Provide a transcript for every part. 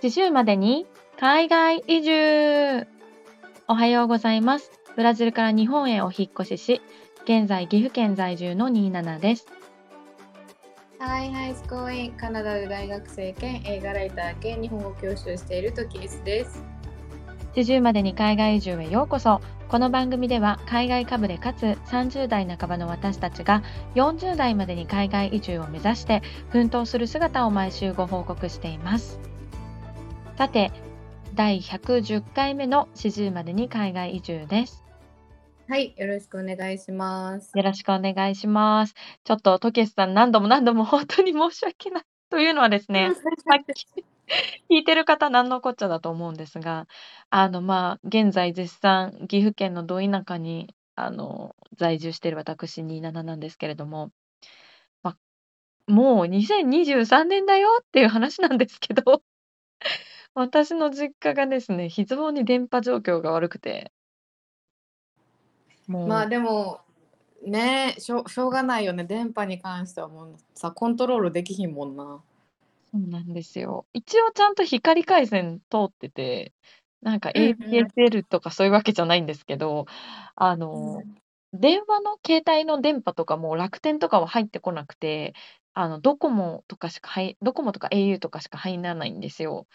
次週までに海外移住おはようございます。ブラジルから日本へお引っ越しし、現在岐阜県在住の27です。はい、ハイスコーインカナダで大学生兼映画ライター兼日本語教師をしているトキエスです。四十までに海外移住へようこそ。この番組では海外かぶれかつ30代半ばの私たちが40代までに海外移住を目指して奮闘する姿を毎週ご報告しています。さて、第110回目の四十までに海外移住です。はい、よろしくお願いします。よろしくお願いします。ちょっとトケスさん何度も何度も本当に申し訳ない。というのはですね、さっき聞いてる方何のこっちゃだと思うんですが、あのまあ現在絶賛岐阜県のど田舎にあの在住している私27なんですけれども、まあ、もう2023年だよっていう話なんですけど、私の実家がですね、非常に電波状況が悪くて、もう、まあでもねしょしょうがないよね電波に関してはもうさコントロールできひんもんな。そうなんですよ。一応ちゃんと光回線通ってて、なんかうんうん ADSL とかそういうわけじゃないんですけど、あの、電話の携帯の電波とかも楽天とかは入ってこなくて、あのドコモとかしか入ドコモとか au とかしか入らないんですよ。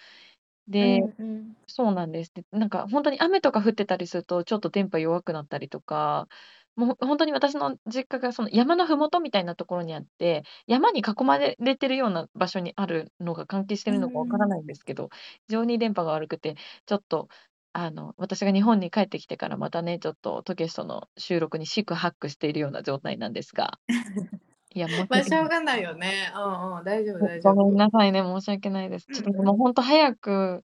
で、うんうん。そうなんです。で、なんか本当に雨とか降ってたりすると、ちょっと電波弱くなったりとか、もう本当に私の実家がその山の麓みたいなところにあって、山に囲まれてるような場所にあるのが関係してるのかわからないんですけど、非常に電波が悪くて、ちょっと、あの、私が日本に帰ってきてからまたね、ちょっとトケストの収録に四苦八苦しているような状態なんですが、いや、まあ。しょうがないよね。うんうん大丈夫大丈ごめん夫。なさいね、申し訳ないです。ちょっともう本当早く、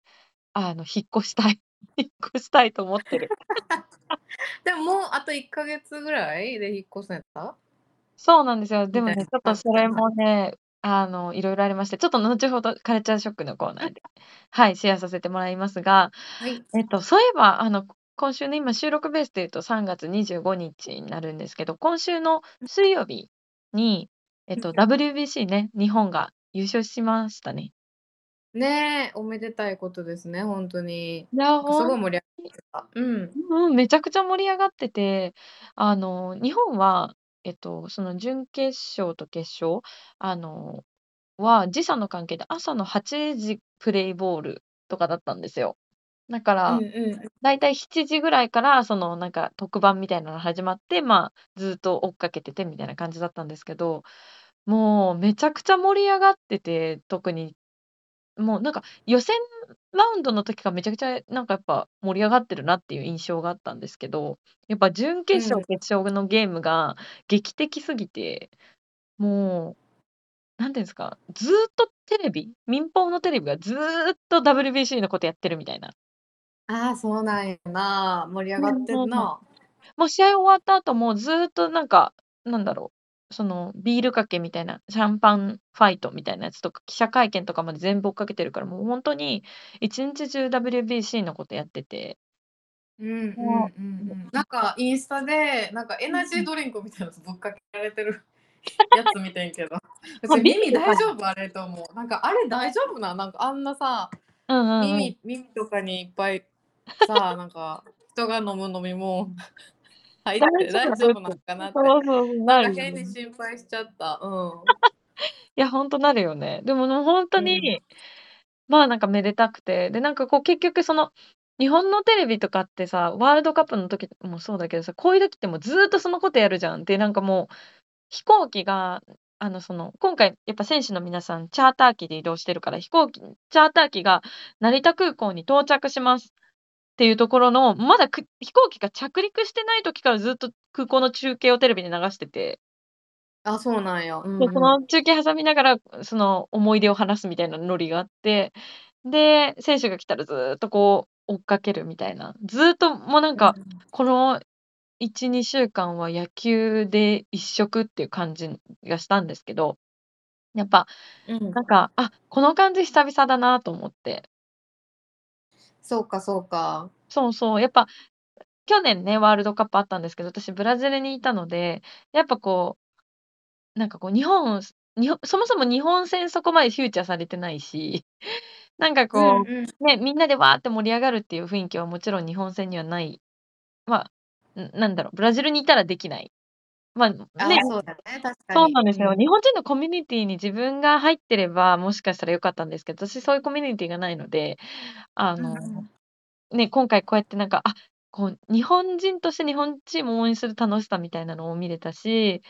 あの、引っ越したい。引っ越したいと思ってる。でももうあと1ヶ月ぐらいで引っ越せた？そうなんですよ。でもね、ちょっとそれもね、あの、いろいろありまして、ちょっと後ほどカルチャーショックのコーナーで、はい、シェアさせてもらいますが、はい。えっと、そういえば、あの、今週ね、今収録ベースで言うと3月25日になるんですけど、今週の水曜日に、えっと、うん WBC ね、日本が優勝しましたね。ねえおめでたいことですね本当に。いや、なんごい盛り上がってた。うん。うん、めちゃくちゃ盛り上がってて、あの、日本は、えっと、その準決勝と決勝、あの、は時差の関係で朝の8時プレイボールとかだったんですよ。だから、うんうんだいたい7時ぐらいから、そのなんか特番みたいなのが始まって、まあ、ずっと追っかけててみたいな感じだったんですけど、もうめちゃくちゃ盛り上がってて、特に、もうなんか予選ラウンドの時からめちゃくちゃなんかやっぱ盛り上がってるなっていう印象があったんですけど、やっぱ準決勝、うん決勝のゲームが劇的すぎて、もう、なんていうんですか、ずーっとテレビ、民放のテレビがずーっと WBC のことやってるみたいな。ああそうなんやな盛り上がってんな。もう試合終わった後もずーっとなんか、なんだろう、そのビールかけみたいな、シャンパンファイトみたいなやつとか、記者会見とかまで全部追っかけてるから、もう本当に一日中 WBC のことやってて、うんうんうんもうん。なんかインスタでなんかエナジードリンクみたいなやつぶっかけられてる やつ見てんけど。まあビール耳大丈夫？あれと思う。なんかあれ大丈夫な？なんかあんなさうんうんうん、耳耳とかにいっぱいさなんか人が飲む飲み物 入って大丈夫なのかなって。そうそうななんかるよね変に心配しちゃった。うん。いや、本当なるよね。でも、もう本当に、まあなんかめでたくて、で、なんかこう結局その、日本のテレビとかってさ、ワールドカップの時もそうだけどさ、こういう時ってもうずーっとそのことやるじゃん。で、なんかもう、飛行機が、あの、その、今回、やっぱ選手の皆さん、チャーター機で移動してるから、飛行機、チャーター機が成田空港に到着しますっていうところの、まだく飛行機が着陸してない時からずっと空港の中継をテレビで流してて、あそうなんや。うんで、その中継挟みながら、その思い出を話すみたいなノリがあって、で、選手が来たらずーっとこう追っかけるみたいな。ずーっともうなんか、この1、2週間は野球で一色っていう感じがしたんですけど、やっぱ、うん、なんか、あ、この感じ久々だなと思って。そうかそうか。そうそう。やっぱ、去年ね、ワールドカップあったんですけど、私ブラジルにいたので、やっぱこう、なんかこう、日本にほそもそも日本戦そこまでフューチャーされてないし、なんかうんこうん。う、ね、みんなでわーって盛り上がるっていう雰囲気はもちろん日本戦にはない。まあ、んなんだろう、ブラジルにいたらできない。まあ、ね。そうだね、確かに。そうなんですよ。うん。日本人のコミュニティに自分が入ってれば、もしかしたら良かったんですけど、私そういうコミュニティがないので、あうんの、うん。ね、今回こうやってなんか、あ、こう日本人として日本チームを応援する楽しさみたいなのを見れたし、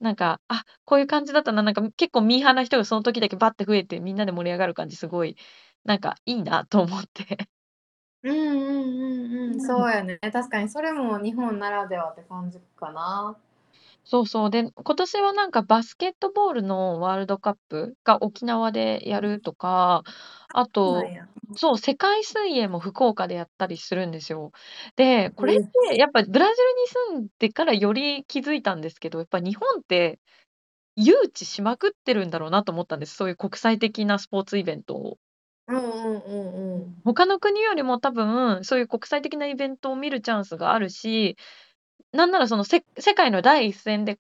なんか、あ、こういう感じだったな、なんか結構ミーハーな人がその時だけバッて増えて、みんなで盛り上がる感じすごい、なんかいいなと思って。うんうんうんうん、うん。そうやね。確かにそれも日本ならではって感じかな。そうそう。で、今年はなんかバスケットボールのワールドカップが沖縄でやるとか、あと、そうなんや。そう、世界水泳も福岡でやったりするんですよ。で、これっえ。てやっぱブラジルに住んでからより気づいたんですけど、やっぱ日本って誘致しまくってるんだろうなと思ったんです。そういう国際的なスポーツイベントを。うんうんうんうん。他の国よりも多分、そういう国際的なイベントを見るチャンスがあるし、なんならそのせ世界の第一線で、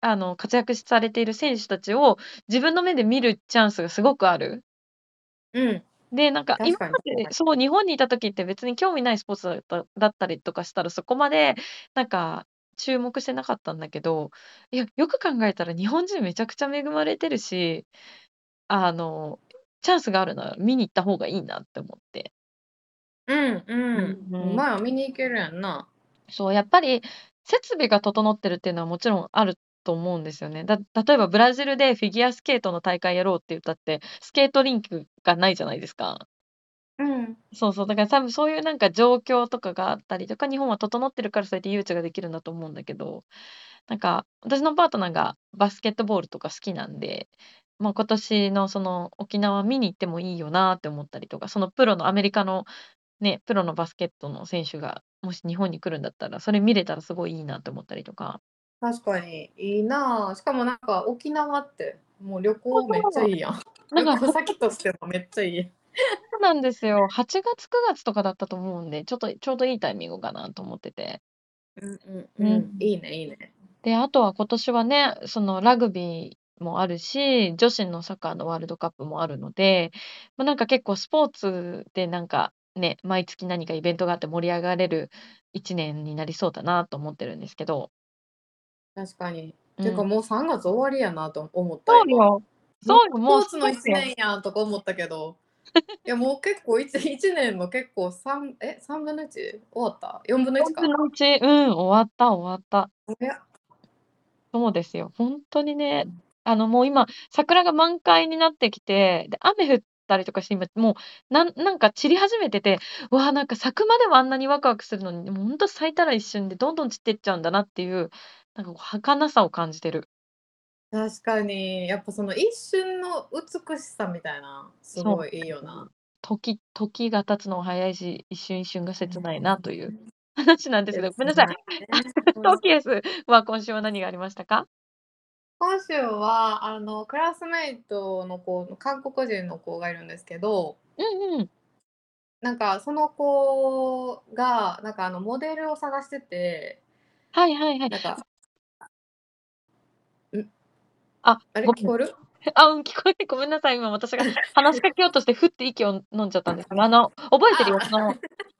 あの、活躍されている選手たちを自分の目で見るチャンスがすごくある。うん。で、なんか今まで。そう、日本にいた時って別に興味ないスポーツだっただったりとかしたら、そこまでなんか注目してなかったんだけど、いや、よく考えたら日本人めちゃくちゃ恵まれてるし、あの、チャンスがあるなら見に行った方がいいなって思って。うんう。うんんうん。まあ見に行けるやんな。そう、やっぱり設備が整ってるっていうのはもちろんあると思うんですよね。だ例えばブラジルでフィギュアスケートの大会やろうって言ったって、スケートリンクがないじゃないですか。うん。そうそう、だから多分そういうなんか状況とかがあったりとか、日本は整ってるからそうやって誘致ができるんだと思うんだけど、なんか私のパートナーがバスケットボールとか好きなんで、まあ、今年のその沖縄見に行ってもいいよなって思ったりとか、そのプロのアメリカのね、プロのバスケットの選手がもし日本に来るんだったら、それ見れたらすごいいいなって思ったりとか。確かにいいなあ。しかもなんか沖縄ってもう旅行めっちゃ。いいやん。なんか、先としてもめっちゃいい。そうなんですよ。8月、9月とかだったと思うんで、ちょっとちょうどいいタイミングかなと思ってて。うんうんううん。ん。いいねいいね。で、あとは今年はね、そのラグビーもあるし、女子のサッカーのワールドカップもあるので、ま、なんか結構スポーツでなんかね、毎月何かイベントがあって盛り上がれる1年になりそうだなと思ってるんですけど。確かに。うん。てかもう3月終わりやなと思った今。そうよ。もそうよ、もうスポーツの1そうですよ。年やんとか思ったけど、いやもう結構 1, 1 年も結構3え3分の 1? 終わった ?4 分の1 4分か。の1、うん、終わった終わった。早っ。そうですよ。ほんとにうね、ん。あのもう今、桜が満開になってきて、で、雨降ったりとかして、今もう、なんなんか散り始めてて、わあ、なんか咲くまではあんなにワクワクするのに、もうほんと咲いたら一瞬でどんどん散ってっちゃうんだなっていう、なんかこう儚さを感じてる。確かに、やっぱその一瞬の美しさみたいな、すそう。ごいいいよな。時時が経つのは早いし、一瞬一瞬がう切ないなというん。話なんですけど、ごめんなさい。トキエスは今週は何がありましたか？今週はあのクラスメイトの子、韓国人の子がいるんですけどうんうん。なんかその子が、なんかあのモデルを探しててはいはいはい。なんかん？あ、あれ、ごめん。聞こえる？あ、うん、聞こえてごめんなさい。今私が話しかけようとして、ふって息を飲んじゃったんですけど、あの、覚えてるよ。あその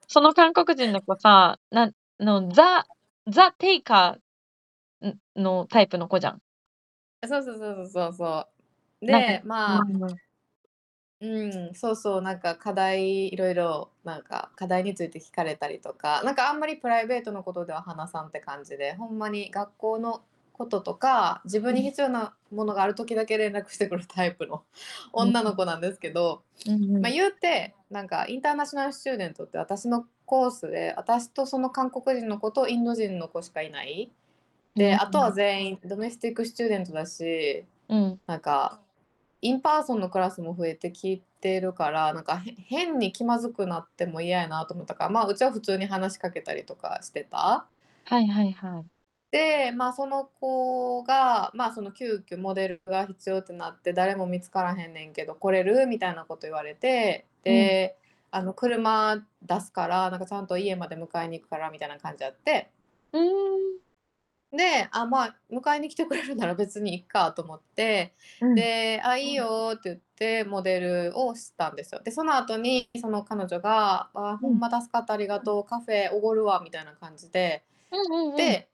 その韓国人の子さ、なんのザザ・テイカーんのタイプの子じゃん。そうそうそうそうそうそう。なんかで、まあうんそうそう、なんか課題いろいろなんか課題について聞かれたりとか、なんかあんまりプライベートのことでは話さんって感じで、ほんまに学校のこととか、自分にうん。必要なものがある時だけ連絡してくるタイプのうん女の子なんですけど、ま、うんうん。言うて、なんかインターナショナルスチューデントって私のコースで、私とその韓国人の子とインド人の子しかいない。で、うんあとはうん。全員 domestic student だし、うん。なんか in-person のクラスも増えてきてるから、なんかへ変に気まずくなっても嫌やなと思ったから、まあ、うちは普通に話しかけたりとかしてた。はいはいはい。で、まあ、その子が、まあ、その急遽モデルが必要ってなって、誰も見つからへんねんけど来れる？みたいなこと言われて、うん。で、あの車出すから、なんかちゃんと家まで迎えに行くからみたいな感じあって。うーん。で、あ、まあ、迎えに来てくれるなら別にいっかと思って、うん。で、あ、いいよって言ってモデルをしたんですよ。で、その後にその彼女が、あ、うん。ほんま助かったありがとう、カフェおごるわみたいな感じで、うんうんうん。で、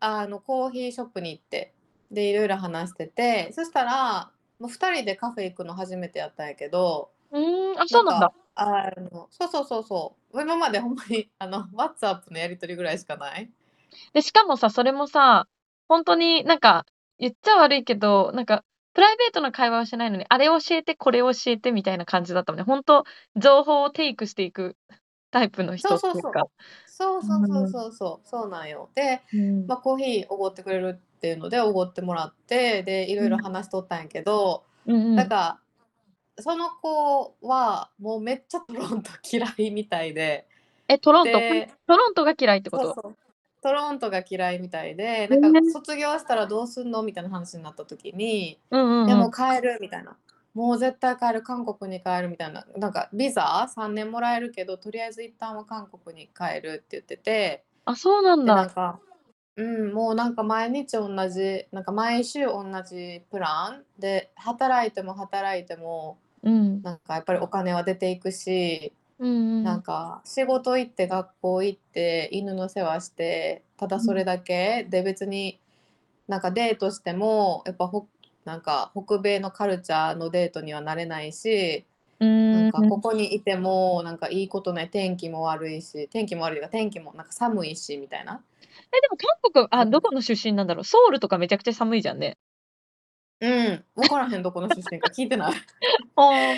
あのコーヒーショップに行って、で、いろいろ話してて、そしたら、もう2人でカフェ行くの初めてやったんやけど、うーん、あ、そうなんだ。か、あの、そうそうそうそう、今までほんまにあの WhatsApp のやり取りぐらいしかない。で、しかもさ、それもさ、ほんとになんか、言っちゃ悪いけど、なんか、プライベートな会話をしないのに、あれ教えて、これ教えてみたいな感じだったもんね。ほんと、情報をテイクしていくタイプの人そうそうそう。っていうか。そうそうそううん。そうそう、そうなんよ。で、うん。ま、コーヒーおごってくれるっていうので、おごってもらって、で、いろいろうん。話しとったんやけど、うんうん。なんか、その子はもうめっちゃトロント嫌いみたいで、え、トロント、でトロントが嫌いってこと？トロントが嫌いみたいで、へなんかえ。卒業したらどうすんのみたいな話になった時に、うんうんうん。もう帰るみたいな。もう絶対帰る、韓国に帰るみたいな。なんかビザ？3年もらえるけど、とりあえず一旦は韓国に帰るって言ってて。あ、そうなんで、なんだ。か、うん、もうなんか毎日同じ、なんか毎週同じプランで、働いても働いても、うん。なんかやっぱりお金は出ていくし、うんうん。なんか仕事行って学校行って犬の世話して、ただうん。それだけで別になんかデートしても、やっぱほなんか北米のカルチャーのデートにはなれないし、うなんか。ここにいてもなんかいいことない、天気も悪いし、天気も悪いというか、天気もなんか寒いしみたいな。え、でも韓国、あ、うん。どこの出身なんだろう？ソウルとかめちゃくちゃ寒いじゃんね。うん、分からへんどこの出身か聞いてない。ああ。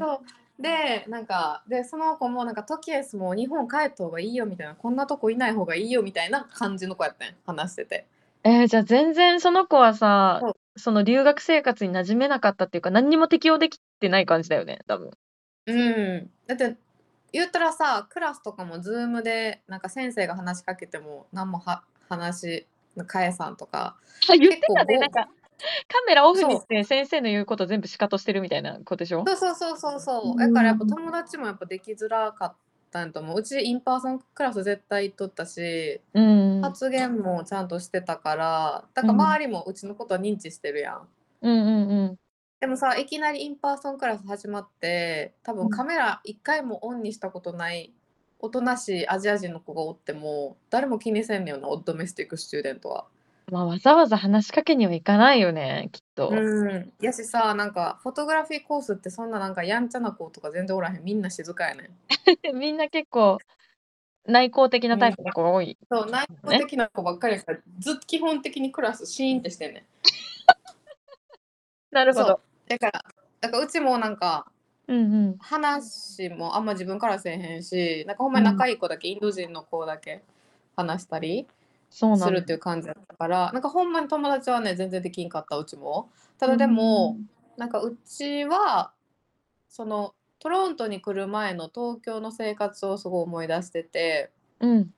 そう、で、なんか、で、その子もなんかトキエスも日本帰った方がいいよみたいな、こんなとこいない方がいいよみたいな感じの子やってん、話してて。え、じゃあ全然その子はさ、そう。その留学生活に馴染めなかったっていうか、何にも適応できてない感じだよね、多分。うん。だって言ったらさ、クラスとかも Zoom でなんか先生が話しかけても何もは話返さんとか、あ、言ってたね、ごなんか、カメラオフに。して先生の言うこと全部シカトしてるみたいな子でしょ？そうそうそうそううそう。だからやっぱ。友達もやっぱできづらかったんと思う。うち in-person クラス絶対とったし、うーん。発言もちゃんとしてたから、だからうん。周りもうちのことは認知してるやん。うんうんうん。でもさ、いきなり in-person クラス始まって、多うん。分カメラ1回もオンにしたことない、おとなしいアジア人の子がおっても、誰も気にせんねよな、 domestic student は。ま、わざわざ話しかけにはいかないよね、きっと。うん。やしさ、なんかフォトグラフィーコースってそんななんかやんちゃな子とか全然おらへん。みんな静かやねん。みんな結構、内向的なうん。タイプの子が多い そう、内向ね。的な子ばっかりやから、ずっと基本的にクラスシーンってしてんね なるほど。う。だからだからうちもなんかうんうん。話もあんま自分からせえへんし、なんかほんまうん。に仲いい子だけ、インド人の子だけ話したりそう。するっていう感じだったから、なんかほんまに友達はね、全然できんかった、うちも。ただでも、ん。なんかうちは、そのトロントに来る前の東京の生活をすごい思い出してて、うん。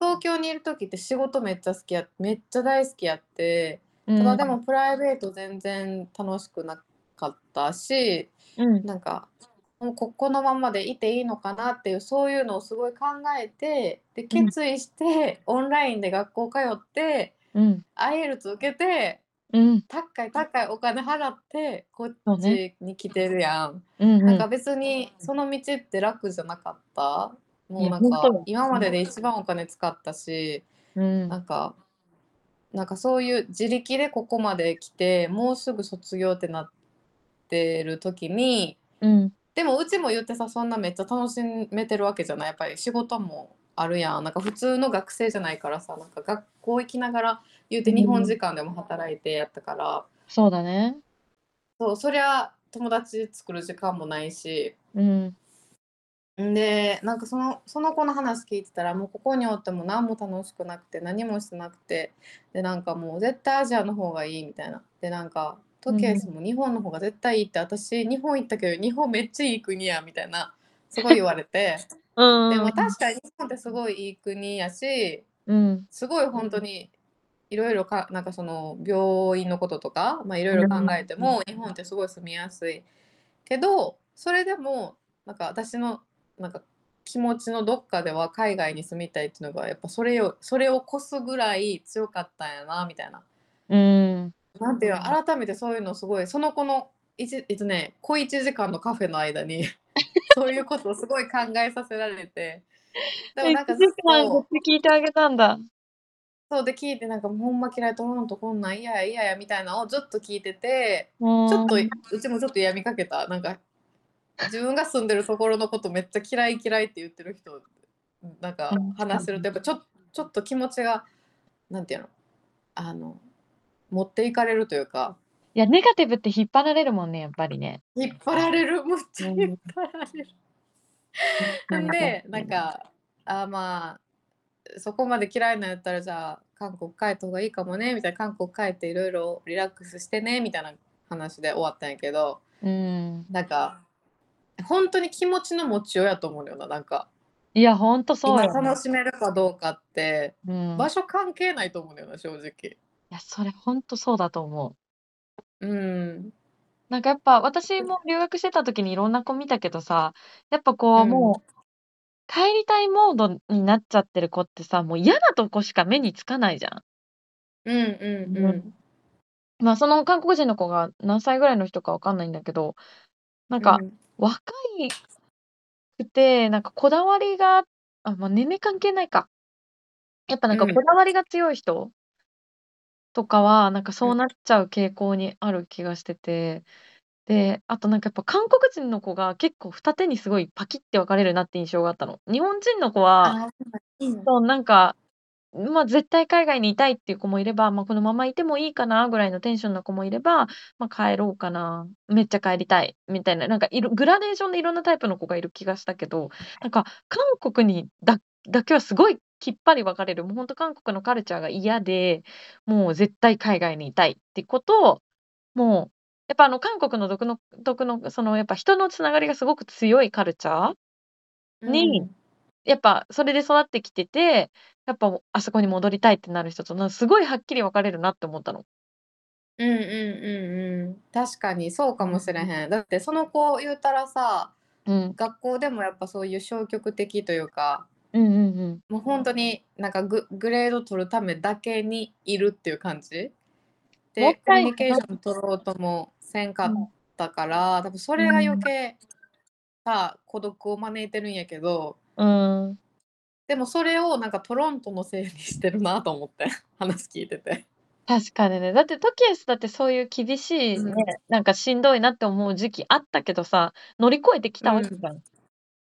東京にいる時って仕事めっちゃ好きやめっちゃ大好きやって、うん。ただでもプライベート全然楽しくなかったし、うん。なんか、もうここのままでいていいのかなっていう、そういうのをすごい考えて、で、うん。決意して、オンラインで学校通って、うん。IELTS 受けて、うん。高い高いお金払って、こっそうね。ちに来てるやん。うんうん。なんか別にその道って楽じゃなかった？もうなんほんとだ。か今までで一番お金使ったし、う。なんんかなんかそういう自力でここまで来て、もうすぐ卒業ってなってる時に、うん。でもうちも言ってさ、そんなめっちゃ楽しめてるわけじゃない。やっぱり仕事もあるやん。なんか普通の学生じゃないからさ、なんか学校行きながら言ううて日本時ん。間でも働いてやったから、そうだね。そう、そりゃ友達作る時間もないし。うん。んで、なんかそのその子の話聞いてたら、もうここにおっても何も楽しくなくて、何もしてなくて、で、なんかもう絶対アジアの方がいいみたいな。で、なんか、うん。トキエスも日本の方が絶対いいって、私日本行ったけど、日本めっちゃいい国やみたいな、すごい言われて。うんでも。確かに日本ってすごいいい国やし、うん。すごいほんとにいろいろかなんかその病院のこととか、ま、いろいろ考えても、日本ってすごい住みやすいけど、それでもなんか私のなんか気持ちのどっかでは海外に住みたいっていうのがやっぱそれをそれを越すぐらい強かったんやなみたいな。うん。なんていうの改めてそういうのすごいその子の一えっとね小1時間のカフェの間に そういうことをすごい考えさせられてでもえ、なんかずっ1時間ずっとと聞いてあげたんだ。そうで聞いてなんかほんま嫌いトロントこんなん嫌や嫌やみたいなのをずっと聞いててうちょっとん。うちもちょっと病みかけたなんか自分が住んでるところのことめっちゃ嫌い嫌いって言ってる人なんかうん。話してるとやっぱちょちょっと気持ちがなんていうのあの持っていかれるというかいや、ネガティブって引っ張られるもんね、やっぱりね。引っ張られる？むっちゃうん。引っ張られる。んでなんかあまあそこまで嫌いなんやったらじゃあ韓国帰った方がいいかもねみたいな韓国帰っていろいろリラックスしてねみたいな話で終わったんやけどうん。なんか本当に気持ちの持ちようやと思うのよななんかいや、ほんとそう今よね。楽しめるかどうかってうん。場所関係ないと思うのよな正直。いや、それほんとそうだと思う。うんなんかやっぱ私も留学してた時にいろんな子見たけどさ、やっぱうこうんもう帰りたいモードになっちゃってる子ってさ、もう嫌なとこしか目につかないじゃん。うんうんう。うんまあその韓国人の子が何歳ぐらいの人かわかんないんだけど、なんかん若いくて、なんかこだわりが、あ、まあ年齢関係ないか。やっぱなんかうんこだわりが強い人とかは、なんかうそうん。なっちゃう傾向にある気がしてて、で、あとなんかやっぱ韓国人の子が結構二手にすごいパキって分かれるなって印象があったの。日本人の子は、あうんそう、なんか、まあ絶対海外にいたいっていう子もいれば、まあこのままいてもいいかなぐらいのテンションの子もいれば、まあ帰ろうかな、めっちゃ帰りたいみたいな、なんかいろグラデーションでいろんなタイプの子がいる気がしたけど、なんか韓国にだだけはすごいきっぱり分かれる。もう本当韓国のカルチャーが嫌で、もう絶対海外にいたいってことを、もう、やっぱあの韓国の独の、独の、そのやっぱ人のつながりがすごく強いカルチャーに、うんやっぱそれで育ってきてて、やっぱあそこに戻りたいってなる人とな、すごいはっきり分かれるなって思ったの。うんうんうんうん確かにそうかもしれへんだってその子言うたらさうん。学校でもやっぱそういう消極的というかうんうんうん。もう本当になんかググレード取るためだけにいるっていう感じ？もっでコミュニケーション取ろうともせんかっうんたから多分それが余計さ孤独を招いてるんやけどうん。でもそれをなんかトロントのせいにしてるなと思って 話聞いてて。確かにね。だってトキエスだってそういう厳しいうんね、なんかしんどいなって思う時期あったけどさ、乗り越えてきたわけじゃん。うん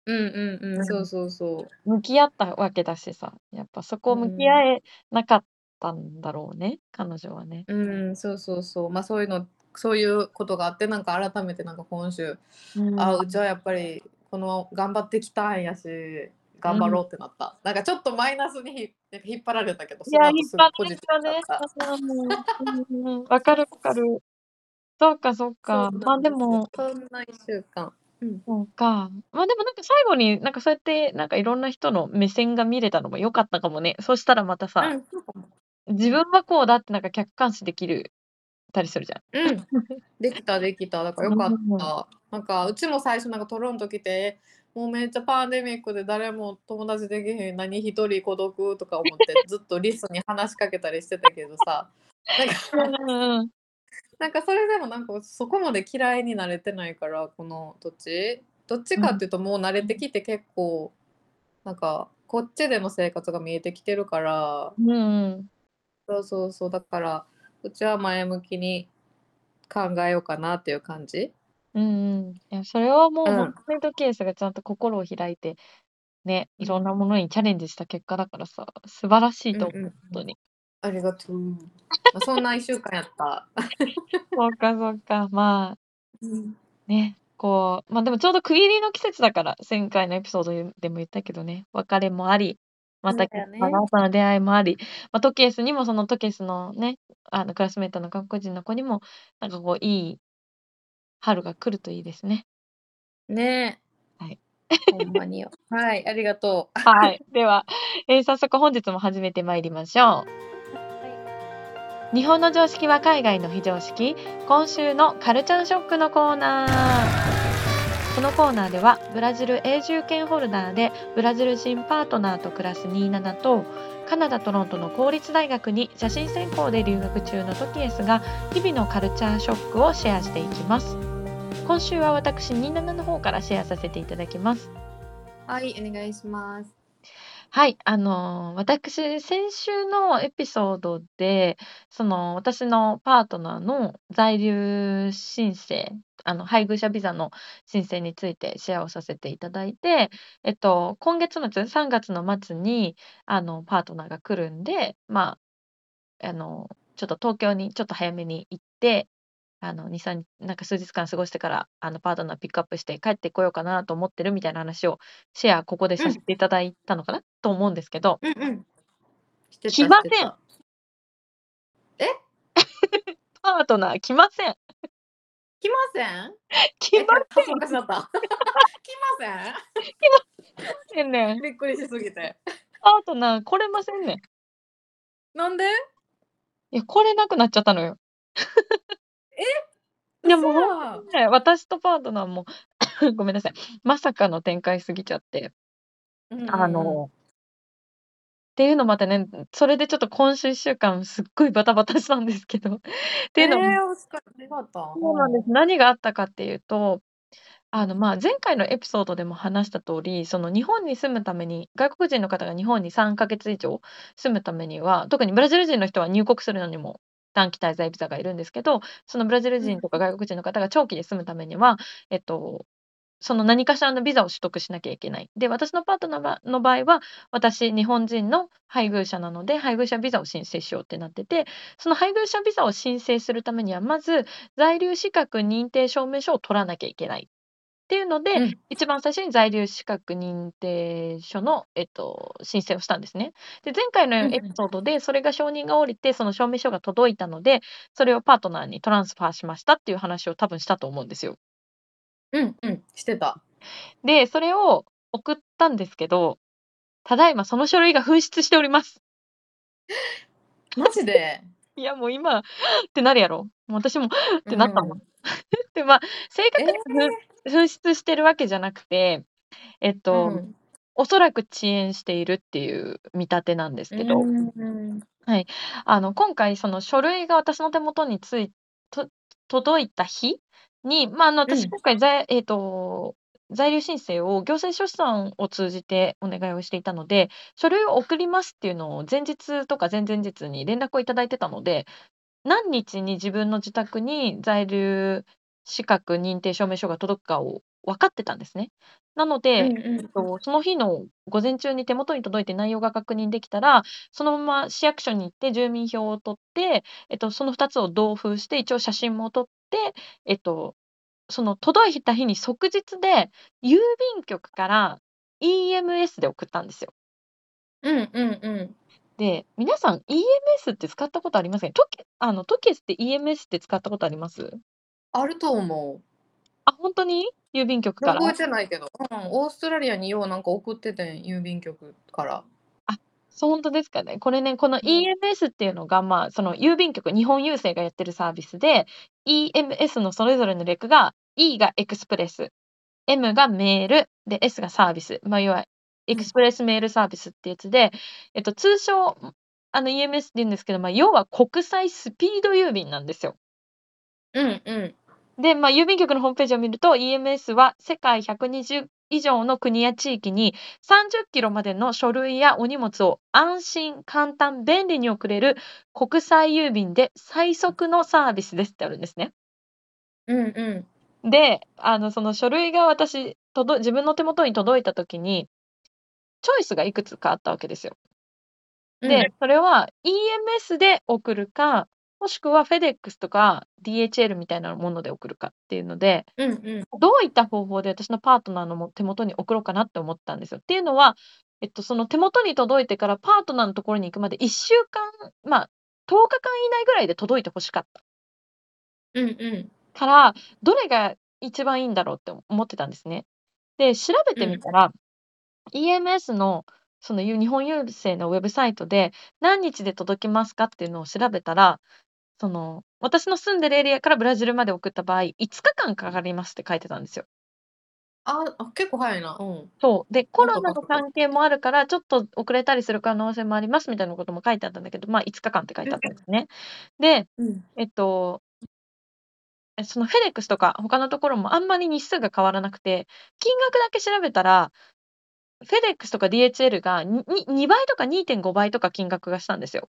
うんうん、うんそうそうそう。向き合ったわけだしさ、やっぱそこを向き合えなかったんだろうね、彼女はね。うん、そうそうそう。まあそういうの、そういうことがあって、なんか改めてなんか今週、うんあ、うちはやっぱりこの頑張ってきたんやし、頑張ろうってなった。なんかちょっとマイナスにひなんか引っ張られたけど、いや、引っ張られたねィブだった。。うんうんわかるわかる。そうかそうか。まあですも、そんな一週間。うん。そうか。まあでもなんか最後になんかそうやってなんかいろんな人の目線が見れたのも良かったかもね。そしたらまたさ、うん、そうかも自分はこうだってなんか客観視できるたりするじゃん。うん、できたできただからよかっうんた、なんかうちも最初なんかトロント来てもうめっちゃパンデミックで誰も友達できへん何一人孤独とか思ってずっとリスに話しかけたりしてたけどさなんかうんうんなんかそれでもなんかそこまで嫌いになれてないからこの土地どっちかっていうともう慣れてきて結構なんかこっちでの生活が見えてきてるからうんうん。そうそうそうだからうちは前向きに考えようかなっていう感じ。うんうん。いや、それはもううん本当にトケースがちゃんと心を開いて、ね、いろんなものにチャレンジした結果だからさ、素晴らしいと思う、うんうん本当に。ありがとう。まあそんな一週間やった。そうかそうか。まあ、うんね、こう、まあでもちょうど区切りの季節だから、前回のエピソードでも言ったけどね、別れもあり、またそうだよねまた新たな出会いもあり、まあ、トケースにもそのトケースのね、あのクラスメートの韓国人の子にも、なんかこう、いい春が来るといいですね。ねえ。はい。ほんまによ。はい、ありがとう。はい。では、えー早速本日も始めてまいりましょう。日本の常識は海外の非常識。今週のカルチャーショックのコーナー。このコーナーではブラジル永住権ホルダーでブラジル人パートナーと暮らす27とカナダ・トロントの公立大学に写真専攻で留学中のトキエスが日々のカルチャーショックをシェアしていきます。今週は私27の方からシェアさせていただきます。はい、お願いします。はい、あの、私、先週のエピソードで、その、私のパートナーの在留申請、あの、配偶者ビザの申請についてシェアをさせていただいて、えっと、今月末、3月の末に、あの、パートナーが来るんで、まあ、あの、ちょっと東京にちょっと早めに行って、あの、2、3、なんか数日間過ごしてから、あの、パートナーピックアップして帰ってこようかなと思ってるみたいな話をシェアここでさせていただいたのかな、と思うんですけど、うんうん。してた来ませんしてた パートナー来ません。来ません？来まえ恥ずかしなった。来せん？ねんません。びっくりしすぎて。パートナー来れませんねん。なんで？いや、来れなくなっちゃったのよ。いやも私とパートナーも ごめんなさい。まさかの展開すぎちゃって。うんあの、っていうのまたね、それでちょっと今週1週間すっごいバタバタしたんですけど。っていうのも、えー。そうなんです。何があったかっていうと、あの、まあ、前回のエピソードでも話した通り、その日本に住むために、外国人の方が日本に3ヶ月以上住むためには、特にブラジル人の人は入国するのにも短期滞在ビザがいるんですけど、そのブラジル人とか外国人の方が長期で住むためには、えっと、その何かしらのビザを取得しなきゃいけない。で、私のパートナーの場合は、私、日本人の配偶者なので、配偶者ビザを申請しようってなってて、その配偶者ビザを申請するためには、まず、在留資格認定証明書を取らなきゃいけない。っていうので、うん一番最初に在留資格認定書の、えっと、申請をしたんですね。で、前回のエピソードで、それが承認が下りて、その証明書が届いたので、それをパートナーにトランスファーしましたっていう話を多分したと思うんですよ。うんうん、してた。で、それを送ったんですけど、ただいまその書類が紛失しております。マジで？いや、もう今、ってなるやろ。もう私も、ってなったもん。う で、まあ、正確にえふ紛失してるわけじゃなくて、えっと、うん。おそらく遅延しているっていう見立てなんですけど、うん。うんあの、今回その書類が私の手元についと届いた日に、まあ、あの、うん。私今回在、えっと、在留申請を行政書士さんを通じてお願いをしていたので、書類を送りますっていうのを前日とか前々日に連絡をいただいてたので、何日に自分の自宅に在留資格認定証明書が届くかを分かってたんですね。なので、うんうんえっと、その日の午前中に手元に届いて内容が確認できたら、そのまま市役所に行って住民票を取って、えっと、その2つを同封して、一応写真も撮って、えっと、その届いた日に即日で、郵便局から EMS で送ったんですよ。うんうんうん。で、皆さん EMS って使ったことありません？トキあのトキエスって EMS って使ったことあります？あると思う。あ、本当に？郵便局から？覚えてないけど、うん、オーストラリアにようなんか送っててん郵便局から。そう、本当ですかね。これね、この EMS っていうのが、まあ、その郵便局、日本郵政がやってるサービスで、EMS のそれぞれの略が、E が Express、M が Mail、で、S が Service。まあ、要は、 Express Mail Service ってやつで、えっと、通称、あの EMS って言うんですけど、まあ、要は国際スピード郵便なんですよ。うんうん。で、まあ、郵便局のホームページを見ると、EMS は世界120以上の国や地域に30キロまでの書類やお荷物を安心、簡単、便利に送れる国際郵便で最速のサービスですってあるんですね。うんうん。で、あの、その書類が私、届自分の手元に届いたときに、チョイスがいくつかあったわけですよ。で、それは EMS で送るか、もしくは FedEx とか DHL みたいなもので送るかっていうので、うんうん。どういった方法で私のパートナーのも手元に送ろうかなって思ったんですよ。っていうのは、えっと、その手元に届いてからパートナーのところに行くまで1週間、まあ、10日間以内ぐらいで届いてほしかったうんうん。から、どれが一番いいんだろうって思ってたんですね。で、調べてみたら、EMS のその日本郵政のウェブサイトで何日で届きますかっていうのを調べたら、その私の住んでるエリアからブラジルまで送った場合、5日間かかりますって書いてたんですよ。ああ、結構早いな。うん。そう。で、コロナの関係もあるから、ちょっと遅れたりする可能性もありますみたいなことも書いてあったんだけど、ま、5日間って書いてあったんですね。で、うん。えっとえ、そのフェデックスとか他のところもあんまり日数が変わらなくて、金額だけ調べたら、フェデックスとか DHL がにに2倍とか2.5倍とか金額がしたんですよ。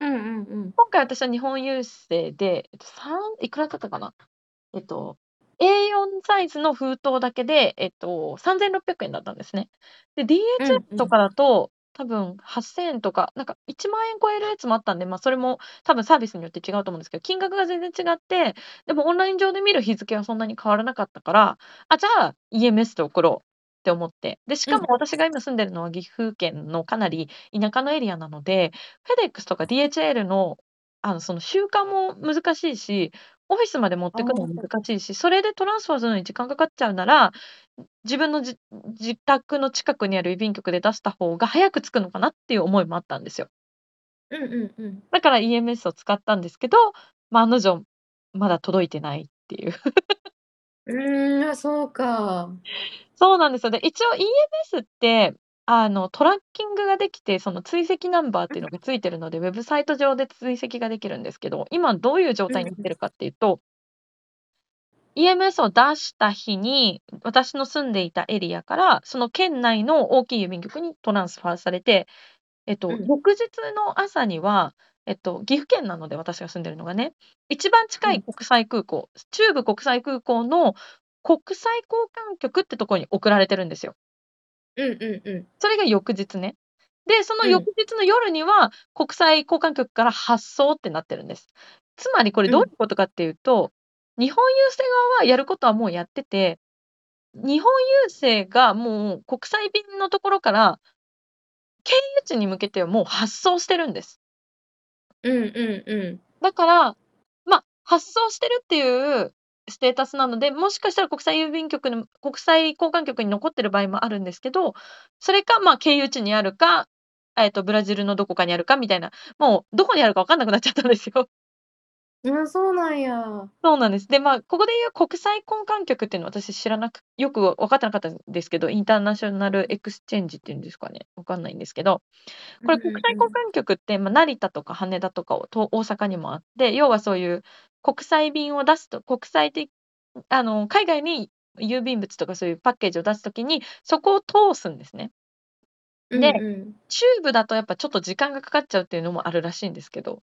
うんうんうん。今回私は日本郵政で、えっと、3いくらだったかな？えっと、A4 サイズの封筒だけで、えっと、3600円だったんですね。で、DHL うんうん。とかだと、多分8000円とか、なんか1万円超えるやつもあったんで、ま、それも多分サービスによって違うと思うんですけど、金額が全然違って、でもオンライン上で見る日付はそんなに変わらなかったから、あ、じゃあ EMS で送ろうって思って。で、しうん。かも私が今住んでるのは岐阜県のかなり田舎のエリアなので、フェデックスとか DHL の、あの、その集荷も難しいし、オフィスまで持ってくのも。難しいし、それでトランスファーするのに時間かかっちゃうなら、自分のじ自宅の近くにある郵便局で出した方が早く着くのかなっていう思いもあったんですよ。うんうんうん。だから EMS を使ったんですけど、ま、案の定、まだ届いてないっていう。うーん、あ、そうか。そうなんですよ。で、一応 EMS って、あの、トラッキングができて、その追跡ナンバーっていうのがついてるので、ウェブサイト上で追跡ができるんですけど、今どういう状。態になってるかっていうと EMS を出した日に、私の住んでいたエリアから、その県内の大きい郵便局にトランスファーされて、えっと、うん。翌日の朝には、えっと、岐阜県なので、私が住んでるのがね、一番うん。近い国際空港、中部国際空港の国際交換局ってとこに送られてるんですよ。うんうんうん。それが翌日ね。で、そのうん。翌日の夜には、国際交換局から発送ってなってるんです。つまりこれうん。どういうことかっていうと、日本郵政側はやることはもうやってて、日本郵政がもう国際便のところから経由地に向けてはもう発送してるんです。うんうんうん。だから、ま、発送してるっていうステータスなので、もしかしたら国際郵便局の国際交換局に残ってる場合もあるんですけど、それか、ま、経由地にあるか、えっと、ブラジルのどこかにあるかみたいな、もうどこにあるか分かんなくなっちゃったんですよ。うん、そうなんや。そうなんです。で、ま、ここでいう国際交換局っていうのは私知らなくよく分かってなかったんですけど、 international exchange っていうんですかね、分かんないんですけど、うんこれ国際交。換局って、ま、成田とか羽田とかをと大阪にもあって、要はそういう国際便を出すと国際的あの、海外に郵便物とかそういうパッケージを出す時に、そこを通すんですね。うんで、うん。中部だとやっぱちょっと時間がかかっちゃうっていうのもあるらしいんですけど。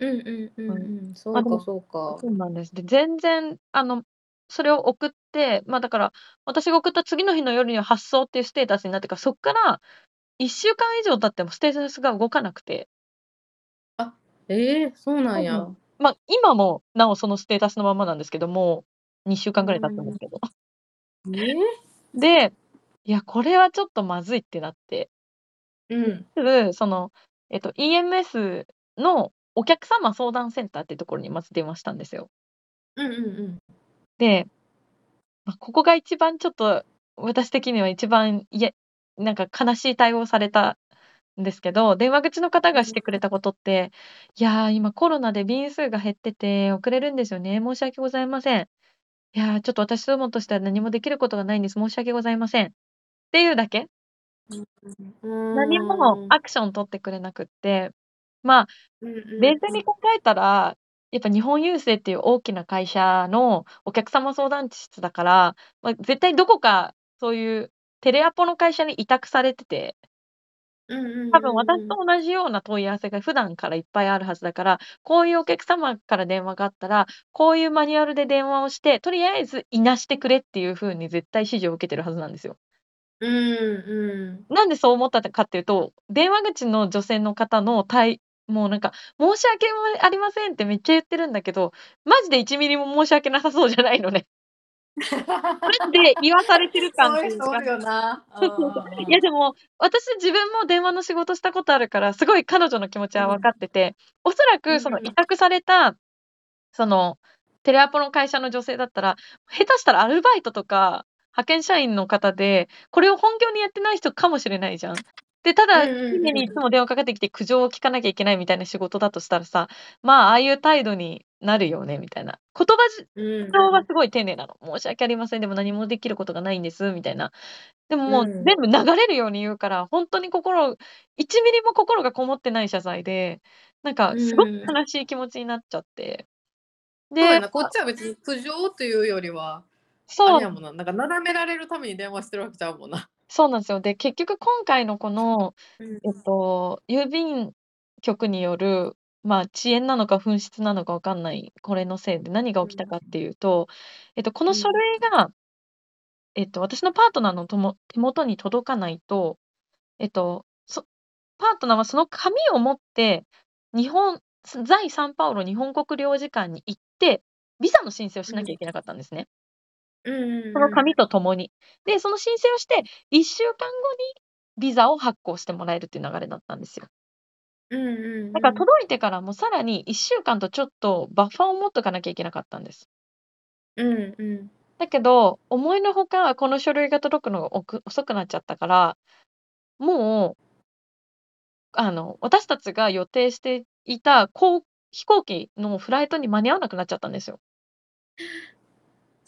うんうんううん。んうん。そま、うかそうか。そうなんです。で、全然あの、それを送って、ま、だから、私が送った次の日の夜には発送っていうステータスになってから、そっから1週間以上経ってもステータスが動かなくて。あ、ええ、そうなんや。そうなんま、今もなおそのステータスのままなんですけども、2週間ぐらい経つんで。すけど。ええ？で、いや、これはちょっとまずいってなって。で、うん。すぐ、その、えっと、EMS のお客様相談センターっていうところにまず電話したんですよ。うんうんうん。で、ま、ここが一番ちょっと、私的には一番、いやなんか悲しい対応されたんですけど、電話口の方うん。がしてくれたことって、「いや、今コロナで便数が減ってて遅れるんですよね。申し訳ございません。いや、ちょっと私どもとしては何もできることがないんです。申し訳ございません」っていうだけ。何も。アクション取ってくれなくって、ま、うんうんうん。冷静に考えたら、やっぱ日本郵政っていう大きな会社のお客様相談室だから、ま、絶対どこかそういうテレアポの会社に委託されてて多分私。と同じような問い合わせが普段からいっぱいあるはずだから、こういうお客様から電話があったら、こういうマニュアルで電話をして、とりあえずいなしてくれっていう風に絶対指示を受けてるはずなんですよ。うーん、うん。なんでそう思ったかっていうと、電話口の女性の方のたいもうなんか「申し訳もありません」ってめっちゃ言ってるんだけど、マジで1ミリも申し訳なさそうじゃないのね。マジで言わされてる感っていうか。いやでも、私自分も電話の仕事したことあるから、すごい彼女の気持ちは分うん。かってて、おそらくそのうんうん。委託された、そのテレアポの会社の女性だったら、下手したらアルバイトとか、派遣社員の方で、これを本業にやってない人かもしれないじゃん。で、ただ、うんうん常にいつうん。も電話かかってきて苦情を聞かなきゃいけないみたいな仕事だとしたらさ、まあ、ああいう態度になるよねみたいな。言葉じうん上はすごい丁寧なの。申し訳ありません、でも何もできることがないんですみたいな。でももううん全部流れるように言うから、ほんとに心1ミリも心がこもってない謝罪で、なんかすごくうん悲しい気持ちになっちゃって。でそうやな、こっちは別に苦情というよりは、あそうれやもんな、なんかなだめられるために電話してるわけちゃうもんな。そうなんですよ。で、結局今回のこの、うんえっと、郵便局による、まあ、遅延なのか紛失なのかわかんない、これのせいで何が起きたかっていうと、えっと、この書類が、えっと、私のパートナーのとも手元に届かないと、えっと、そパートナーはその紙を持って、日本在サンパウロ日本国領事館に行って、ビザの申請をしなきゃいけなかったんですね。その紙とともに。で、その申請をして、1週間後にビザを発行してもらえるっていう流れだったんですよ。うんうんうんだから届いてからもさらに1週間とちょっとバッファーを持っとかなきゃいけなかったんです。うんうんだけど、思いのほかこの書類が届くのが遅くなっちゃったから、もう、あの、私たちが予定していたこう飛行機のフライトに間に合わなくなっちゃったんですよ。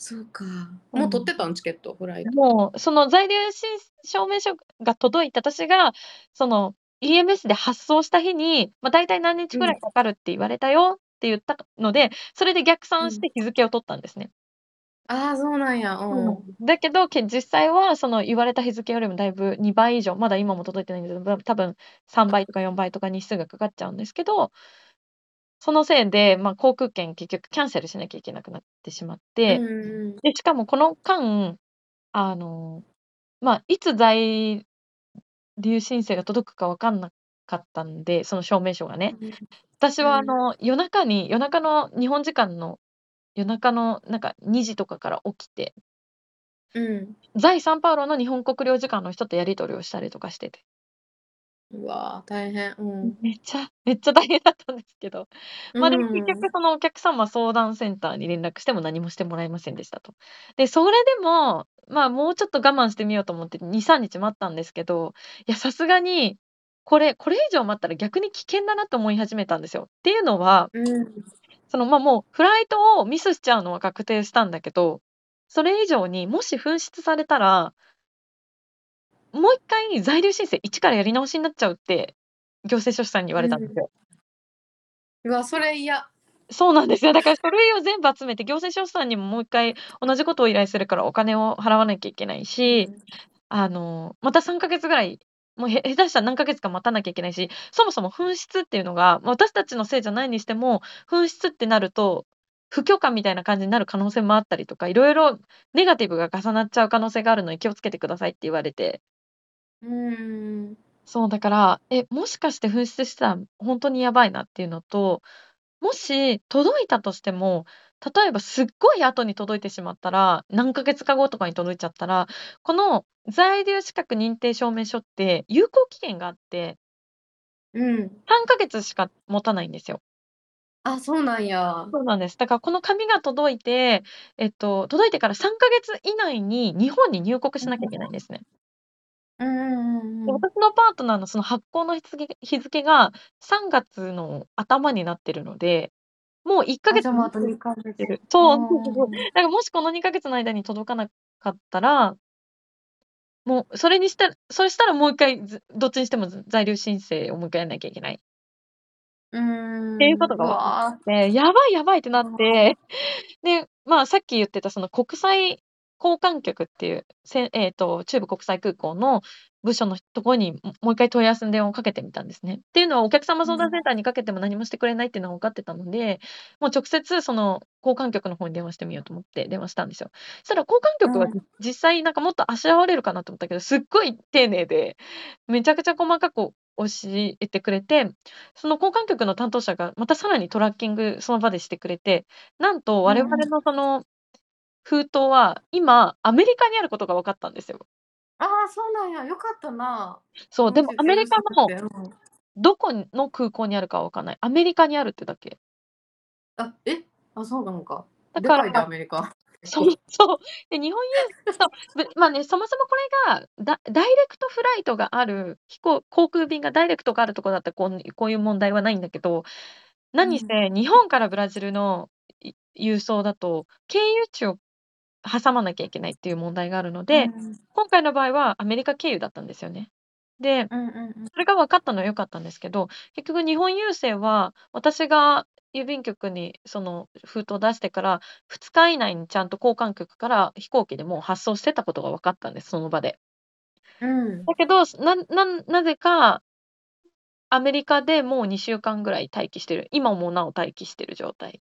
そうか。もう取ってたんチケット、フライト。もう、その在留申証明書が届いて、私がその EMS で発送した日に、まあ、大体何日くらいかかるって言われたよって言ったので、それで逆算して日付を取ったんですね。ああ、そうなんや。うん。だけど、け実際はその言われた日付よりもだいぶ2倍以上、まだ今も届いてないんですけど、多分3倍とか4倍とか日数がかかっちゃうんですけど、そのせいで、まあ、航空券結局キャンセルしなきゃいけなくなってしまって、で、しかもこの間、あの、まあ、いつ在留申請が届くか分かんなかったんで、その証明書がね。私はあうんの、夜中に夜中の日本時間の夜中のなんか2時とかから起きて、うん。在サンパウロの日本国領事館の人とやり取りをしたりとかしてて。うわー大変。うん。めっちゃめっちゃ大変だったんですけど。まあ、でもうん結局そのお客様相談センターに連絡しても何もしてもらえませんでしたと。で、それでも、まあ、もうちょっと我慢してみようと思って2、3日待ったんですけど、いや、さすがに、これこれ以上待ったら逆に危険だなと思い始めたんですよ。っていうのは、うん。その、ま、もうフライトをミスしちゃうのは確定したんだけど、それ以上にもし紛失されたらもう一回在留申請一からやり直しになっちゃうって、行政書士さんに言われたんですよ。うわ、それ嫌。そうなんですよ。だから書類を全部集めて、行政書士さんにももう一回同じことを依頼するからお金を払わなきゃいけないし、あの、また3ヶ月ぐらい、もうへ下手したら何ヶ月か待たなきゃいけないし、そもそも紛失っていうのが、ま、私たちのせいじゃないにしても、紛失ってなると、不許可みたいな感じになる可能性もあったりとか、色々ネガティブが重なっちゃう可能性があるので気をつけてくださいって言われて。うん。そう、だから、え、もしかして紛失したらほんとにやばいなっていうのと、もし届いたとしても、例えばすっごい後に届いてしまったら、何ヶ月か後とかに届いちゃったら、この在留資格認定証明書って有効期限があってうん。3ヶ月しか持たないんですよ。あ、そうなんや。そうなんです。だからこの紙が届いて、えっと、届いてから3ヶ月以内に日本に入国しなきゃいけないんですね。うんうんで、うん。私のパートナーのその発行の日付日付が3月の頭になってるので、もう1ヶあ、月もうあと2ヶ月。てる。そう、うんからもしこの2ヶ月の間に届かなかったらもうそれにしたそしたらもう一回、ずどっちにしてもず在留申請をもう一回やんなきゃいけない。うん。っていうことがう分かわって、やばいやばいってなって、で、まあ、さっき言ってたその国際交換局っていう、せえっと、中部国際空港の部署のとこに、ももう一回問い合わせの電話をかけてみたんですね。っていうのはお客様相談センターにかけても何もしてくれないっていうのは分かってたので、もう直接その交換局の方に電話してみようと思って電話したんですよ。そしたら交換局はうん実際なんかもっとあしらわれるかなと思ったけど、すっごい丁寧で、めちゃくちゃ細かく教えてくれて、その交換局の担当者がまたさらにトラッキングその場でしてくれて、なんと我々のその封筒は今アメリカにあることが分かったんですよ。ああ、そうなんや。よかったな。そう、でもアメリカのどこの空港にあるかは分かんない。アメリカにあるってだけ。うんあ、え？あ、そうなのか。だかでかいで、アらメリカ。そうそう。で、日本郵そ まあね、そもそもこれが、ダダイレクトフライトがある、飛行航空便がダイレクトがあるとこだったら、こんこういう問題はないんだけど、何せ日本からブラジルの、い郵送だと、経由地を挟まなきゃいけないっていう問題があるので、うん。今回の場合はアメリカ経由だったんですよね。で、うんうんうん。それが分かったのは良かったんですけど、結局日本郵政は、私が郵便局にその封筒を出してから2日以内にちゃんと交換局から飛行機でもう発送してたことが分かったんです、その場で。うん。だけど、なななぜかアメリカでもう2週間ぐらい待機してる。今もなお待機してる状態。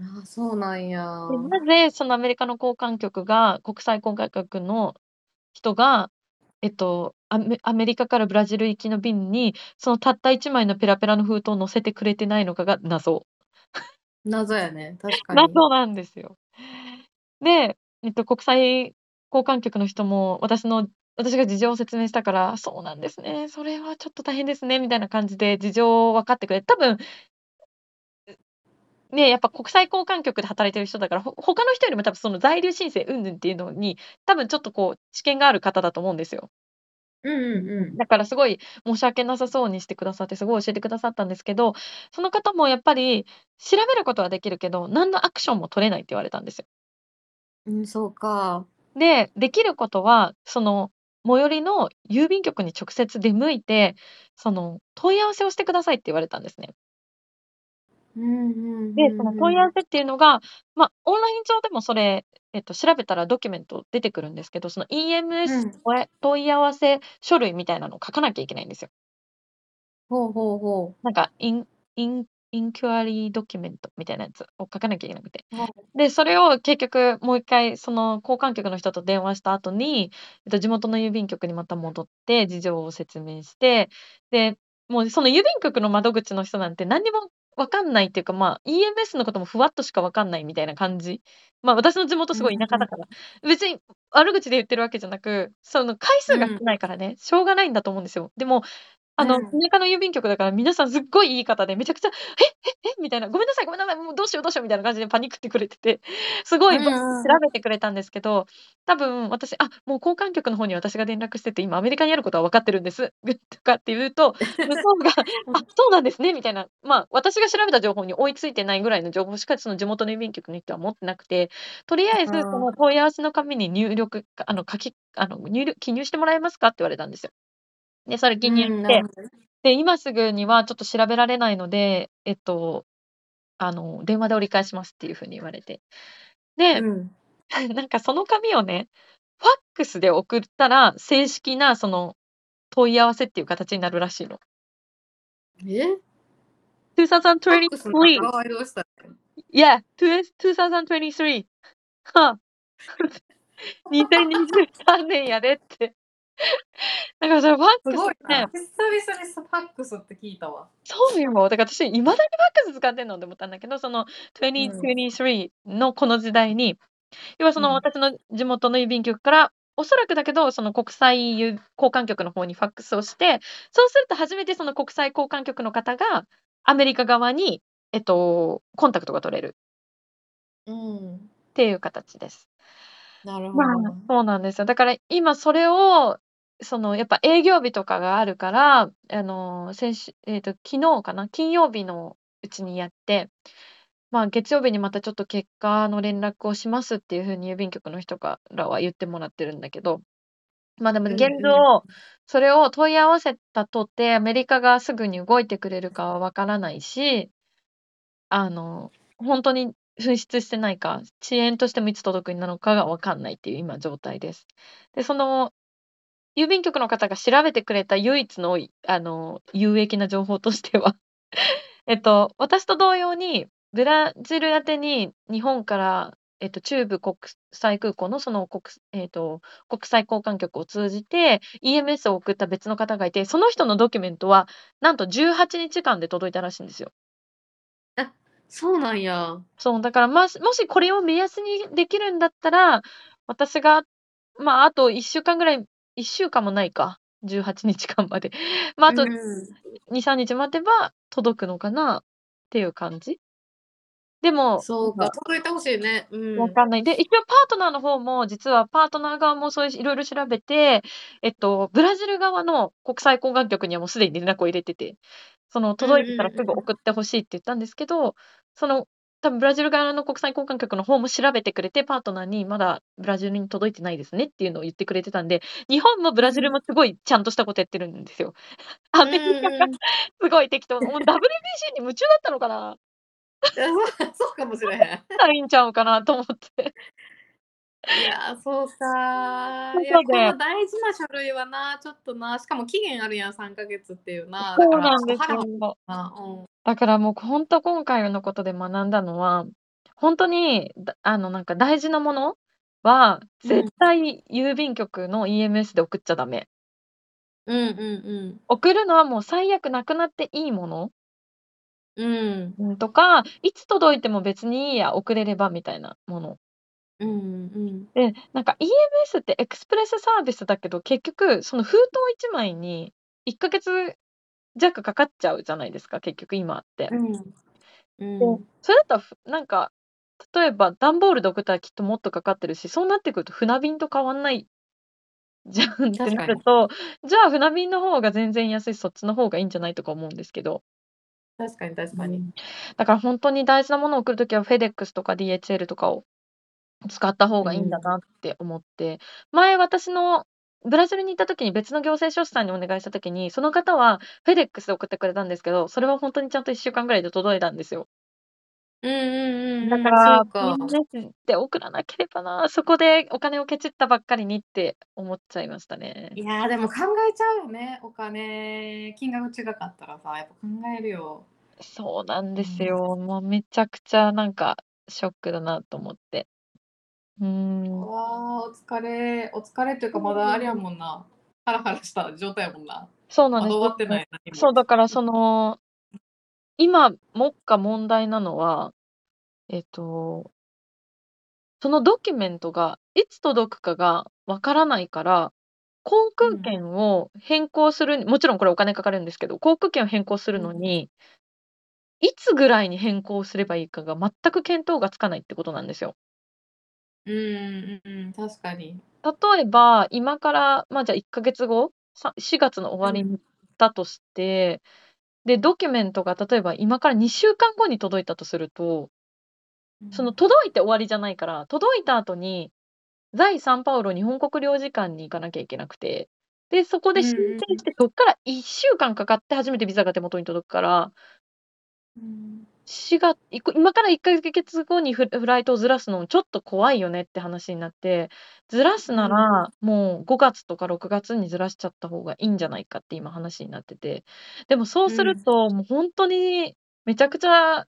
ああ、そうなんや。で、なぜそのアメリカの交換局が国際交換局の人が、えっと、アメアメリカからブラジル行きの便に、そのたった1枚のペラペラの封筒を載せてくれてないのかが謎。謎やね、確かに。謎なんですよ。で、えっと、国際交換局の人も、私の私が事情を説明したから、そうなんですね、それはちょっと大変ですねみたいな感じで事情を分かってくれて、多分ね、やっぱ国際交換局で働いてる人だから、ほ他の人よりも多分その在留申請云々っていうのに、多分ちょっとこう知見がある方だと思うんですよ。うんうんうん。だからすごい申し訳なさそうにしてくださって、すごい教えてくださったんですけど、その方もやっぱり調べることはできるけど、何のアクションも取れないって言われたんですよ。うん、そうか。で、できることは、その最寄りの郵便局に直接出向いて、その問い合わせをしてくださいって言われたんですね。うんうんで、その問い合わ。せっていうのが、ま、オンライン上でもそれ、えっと、調べたらドキュメント出てくるんですけど、そのう EMS 問い合わせ書類みたいなのを書かなきゃいけないんですよ。ほうほうほう。なんか、インインインクアリードキュメントみたいなやつを書かなきゃいけなくて。はい。で、それを結局もう一回その交換局の人と電話した後に、えっと、地元の郵便局にまた戻って事情を説明して、で、もうその郵便局の窓口の人なんて何にも分かんないっていうか、まあ、EMS のこともふわっとしか分かんないみたいな感じ。まあ、私の地元うんすごい田舎うん。だから、別に悪口で言ってるわけじゃなく、その回数が少うん。ないからね、しょうがないんだと思うんですよ。でも、あの、田うん。舎の郵便局だから皆さんすっごいいい方で、めちゃくちゃ、「え、え、え」みたいな、「ごめんなさいごめんなさい、もうどうしようどうしよう」みたいな感じでパニクってくれてて、すごうい。調べてくれたんですけど、多分私、あ、もう交換局の方に私が連絡してて、今アメリカにあることは分かってるんです、とかって言うと、向こうが、うあ、ん。そうなんですねみたいな、まあ、私が調べた情報に追いついてないぐらいの情報しか、その地元の郵便局の人は持ってなくて、とりあえずそ。の問い合わせの紙に入力かあの、書きあの、入力記入してもらえますかって言われたんですよ。で、それ記入しうん、なるて。で、今すぐにはちょっと調べられないので、えっと、あの、電話で折り返しますっていう風に言われて。で、うん。なんかその紙をね、ファックスで送ったら、正式なその問い合わせっていう形になるらしいの。え？two thousand ファッ twenty クスの three 場合どうしたらいいの？Yeah, two two thousand twenty three はあ。2023年やでって。だからそれファックスすごいな。で久々にさファックスって聞いたわ。そうよ、だから私、未だにファックス使ってんのって思ったんだけど、そのうん。2023のこの時代に、要はそうん。の私の地元の郵便局から、おそらくだけど、その国際ゆ交換局の方にファックスをして、そうすると初めてその国際交換局の方が、アメリカ側に、えっと、コンタクトが取れる。うん。っていう形です。なるまあ、ほど。そうなんですよ。だから今それを、そのやっぱ営業日とかがあるから、あの、先週えっと、昨日かな、金曜日のうちにやって、まあ、月曜日にまたちょっと結果の連絡をしますっていう風に郵便局の人からは言ってもらってるんだけど、ま、でもうん現うん。状、それを問い合わせたとて、アメリカがすぐに動いてくれるかは分からないしあの、ほんとに紛失してないか、遅延としてもいつ届くなのかが分かんないっていう今状態です。で、その郵便局の方が調べてくれた唯一の、あの、有益な情報としては、えっと、私と同様に、ブラジル宛てに日本から、えっと、中部国際空港のその、こくえっと、国際交換局を通じて EMS を送った別の方がいて、その人のドキュメントは、なんと18日間で届いたらしいんですよ。あ、そうなんや。そう、だから、ましもしこれを目安にできるんだったら、私が、まあ、あと1週間ぐらい1週間もないか、18日間まで。ま、あうとん。2、3日待てば届くのかな？っていう感じ。でも、そうか、届いて欲しいね。うん。わかんない。で、一応パートナーの方も、実はパートナー側もそういうし色々調べて、えっと、ブラジル側の国際交換局にはもうすでに連絡を入れてて、そのうん届いてたらすぐ。送って欲しいって言ったんですけど、その、多分ブラジル側の国際交換局の方も調べてくれて、パートナーにまだブラジルに届いてないですねっていうのを言ってくれてたんで、日本もブラジルうん。もすごいちゃんとしたことやってるんですよ。アうメリカが。すごい適当、もう WBC に夢中だったのかな？そうかもしれへん。たらいいんちゃうかなと思って。いや、そうか。いや、この大事な書類はな、ちょっとな、しかも期限あるやん、3ヶ月っていうな。そうなんですよ。だからもう、ほんと今回のことで学んだのは、ほんとに、だあの、なんか大事なものは、絶うん。対郵便局の EMS で送っちゃダメ。うんうんうん。送るのはもう最悪なくなっていいものうん。うん、とか、いつ届いても別にいいや、送れればみたいなもの。うんうん。で、なんか EMS ってエクスプレスサービスだけど、結局その封筒1枚に1ヶ月弱かかっちゃうじゃないですか、結局今って。うん。うで、ん。それだったら、ふなんか、例えば段ボールで送ったらきっともっとかかってるし、そうなってくると船便と変わんないじゃんって確かに。なると、じゃあ船便の方が全然安いし、そっちの方がいいんじゃないとか思うんですけど。確かに確かに。うん。だからほんとに大事なものを送る時は FedEx とか DHL とかを使った方うん。がいいんだなって思って。前私のブラジルに行った時に別の行政書士さんにお願いした時に、その方は FedEx で送ってくれたんですけど、それはほんとにちゃんと1週間ぐらいで届いたんですよ。うんうんうんだから、うか。EMS で送らなければな、そこでお金をケチったばっかりにって思っちゃいましたね。いや、でも考えちゃうよね、お金、金額違かったらさ、やっぱ考えるよ。そうなんうん。ですよ。もうめちゃくちゃなんかショックだなと思って。うーん。わあ、お疲れ。お疲れっていうか、まだあれやもんな、ハラハラした状態やもんな。そうなんです。まだ終わってない。そう、だからその今、目下問題なのは、えっとそのドキュメントがいつ届くかが分からないから、航空うん。券を変更するもちろんこれお金かかるんですけど、航空券を変更するうん。のにいつぐらいに変更すればいいかが全く見当がつかないってことなんですよ。うんうん確かに。例えば、今から、ま、じゃ1ヶ月後、さ4月の終わりうん。だとして、で、ドキュメントが例えば今から2週間後に届いたとするとそのうん。届いて終わりじゃないから、届いた後に、在サンパウロ日本国領事館に行かなきゃいけなくて、で、そこうで申。請して、そっから1週間かかって初めてビザが手元に届くからうん。しがいこ今から1ヶ月後にフフライトをずらすのちょっと怖いよねって話になって、ずらすうん。なら、もう5月とか6月にずらしちゃった方がいいんじゃないかって今話になってて。でもそうするうん。と、もうほんとにめちゃくちゃ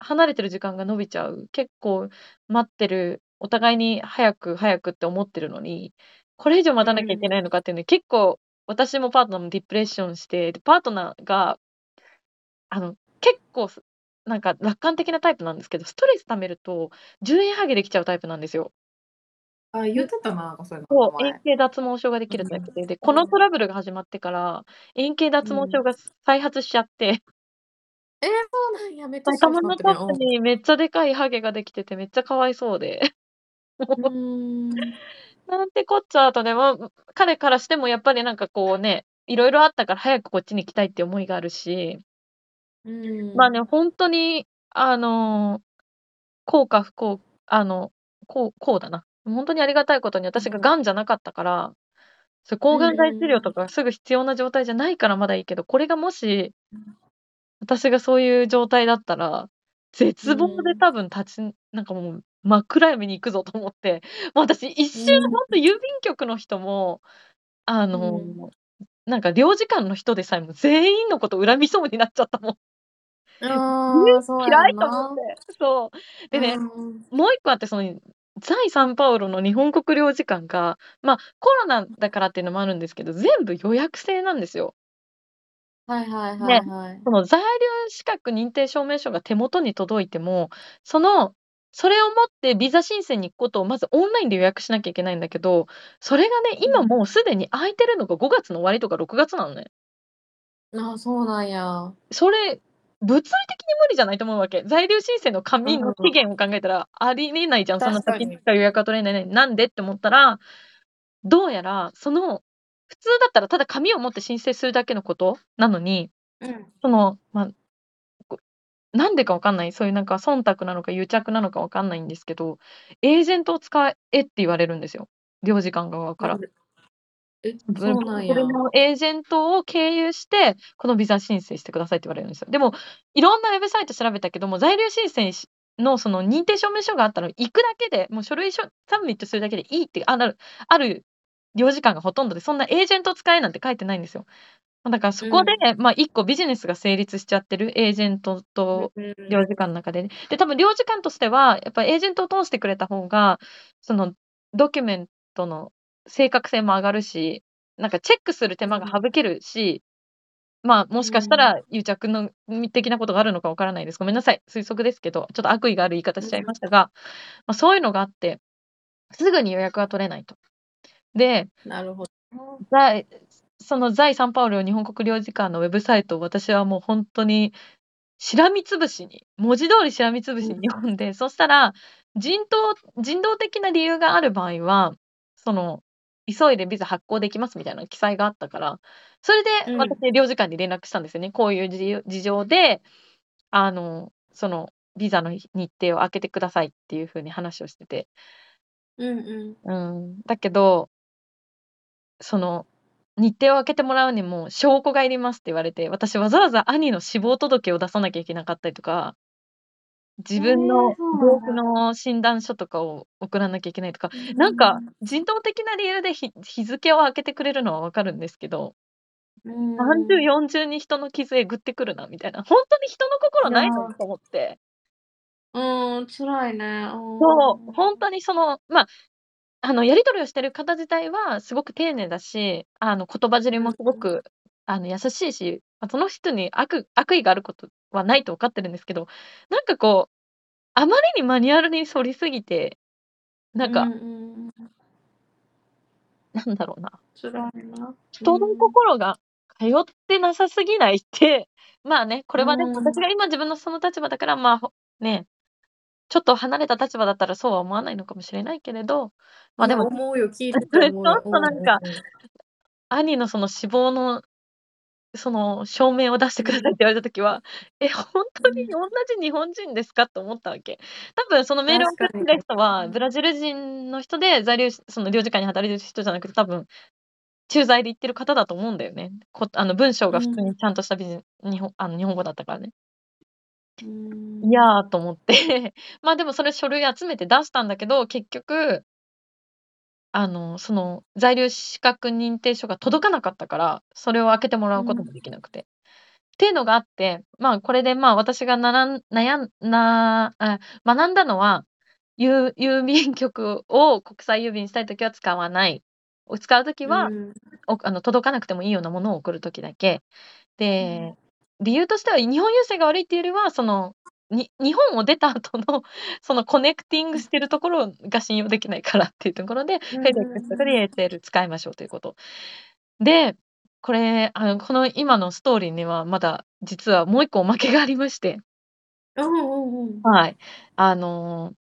離れてる時間が延びちゃう。結構待ってる、お互いに早く早くって思ってるのに、これ以上う待たなきゃいけん。ないのかっていうので、結構私もパートナーもディプレッションして、で、パートナーがあの、結構すなんか楽観的なタイプなんですけど、ストレス溜めると10円ハゲできちゃうタイプなんですよ。あ、言っでてたな、なんかそういうの、そう、円。形脱毛症ができるタイプで、で、このトうん。ラブルが始まってから、円形脱毛うん。症が再発しちゃってえ、そうなんや、めっちゃ頭のトッ。プにめっちゃでかいハゲができててめっちゃかわいそうで。うーん。なんてこっちゃと、でも、ん、彼からしてもやっぱりなんかこうね、色々あったから早くこっちに来たいって思いがあるしうん。まあね、ほんとにあの、幸か不幸あの、こう幸だな。ほんとにありがたいことにうん。私が癌じゃなかったから、そう抗うんがん剤治療うんうん。とかすぐ必要な状態じゃないからまだいいけど、これがもしうん。私がそういう状態だったら、う絶望でん。多分立ちなんかもう真っ暗闇に行くぞと思って、もう私一う瞬ん。ほんと郵便局の人も、あの、うん。なんか領事館の人でさえも全員のこと恨みそうになっちゃったもん。嫌いと思って。な。そう。でうね、ん。もう1個あって、その、在サンパウロの日本国領事館が、ま、コロナだからっていうのもあるんですけど、全部予約制なんですよ。はいはいはで、いはい。その在留資格認定証明書が手元に届いても、その、それを持ってビザ申請に行くことをまずオンラインで予約しなきゃいけないんだけど、それがね、今うん。もうすでに空いてるのが5月の終わりとか6月なのね。ああ、そうなんや。それ物理的に無理じゃないと思うわけ。在留申請の紙の期限を考えたら、ありえないじゃん。そんな先しか予約が取れないのに。なんでって思ったら、どうやら、その、普通だったらただ紙を持って申請するだけのことなのに、うん。その、まあ、こなんでかわかんない。そういうなんか忖度なのか癒着なのかわかんないんですけど、エージェントを使えって言われるんですよ。領事館側から。そうなんや。のエージェントを経由して、このビザ申請してくださいって言われるんですよ。でも、いろんなウェブサイト調べたけども、在留申請しのその認定証明書があったら、行くだけで、もう書類書submit するだけでいいって、あるある領事館がほとんどで、そんなエージェントを使えなんて書いてないんですよ。ま、だからそこで、ま、1個ビジネスが成立しちゃってる、エージェントとうん領事館の中でね。で、多分領事館としては、やっぱエージェントを通してくれた方が、そのドキュメントの正確性も上がるし、なんかチェックする手間が省けるし、まあ、もしかしたら癒着のみ的なことがあるのかわからないです。ごめんなさい、推測ですけど、ちょっと悪意がある言い方しちゃいましたが、ま、そういうのがあって、すぐに予約が取れないと。で、なるほど。在その在サンパウロ日本国領事館のウェブサイトを私はもうほんとに、しらみつぶしに、文字通りしらみつぶしに読んで、そしたら、人道人道的な理由がある場合は、その、急いでビザ発行できますみたいな記載があったから、それでうん私領事館に連絡したんですよね。こういう事情で、あの、そのビザの日程を空けてくださいっていう風に話をしてて。うんうん。うん、だけどその、日程を空けてもらうにも証拠がいりますって言われて、私わざわざ兄の死亡届を出さなきゃいけなかったりとか、自分の。病気の診断書とかを送らなきゃいけないとか、なんか人道的な理由でひ日付を空けてくれるのはわかるんですけど、うん。30、40に人の傷えぐってくるなみたいな、ほんとに人の心ないのと思って。うん、辛いね。そう、ほんとにその、ま、あの、やり取りをしてる方自体はすごく丁寧だし、あの、言葉尻もすごく、あの、優しいし、ま、その人に悪悪意があることはないと分かってるんですけど、なんかこう、あまりにマニュアルに沿りすぎて、なんかうん。なんだろうな。人の心が通ってなさすぎないって、まあね、これはね、うん私が今自分のその立場だから、まあ、ほね、ちょっと離れた立場だったらそうは思わないのかもしれないけれど、ま、でも、思うよ、聞いてて思うよ。ちょっとなんか兄のその死亡の、その証明を出してくださいって言われた時は、え、ほん。とにおんなじ日本人ですか？と思ったわけ。多分そのメールを送ってた人は、ブラジル人の人で在留その領事館に働いてる人じゃなくて、多分、駐在で行ってる方だと思うんだよね。こあの、文章が普通にちゃんとしたビジ日本あの、日本語だったからね。うん。いや、と思って、ま、でもそれ書類集めて出したんだけど、結局あの、その在留資格認定書が届かなかったから、それを開けてもらうこともできなくて。っていうのがあって、まあ、これで、まあ、私がならん悩んなあ、学んだのは、ゆう郵便局を国際郵便したい時は使わない。を使う時は、うんおあの、届かなくてもいいようなものを送る時だけ。で、理由としては日本郵政が悪いっていうよりは、その、に日本を出た後の、そのコネクティングしてるところが信用できないからっていうところで、うん FedEx とかで ATL 使いましょうということ。で、これ、あの、この今のストーリーにはまだ実はもう一個おまけがありまして。うんうんうん。はい。あの、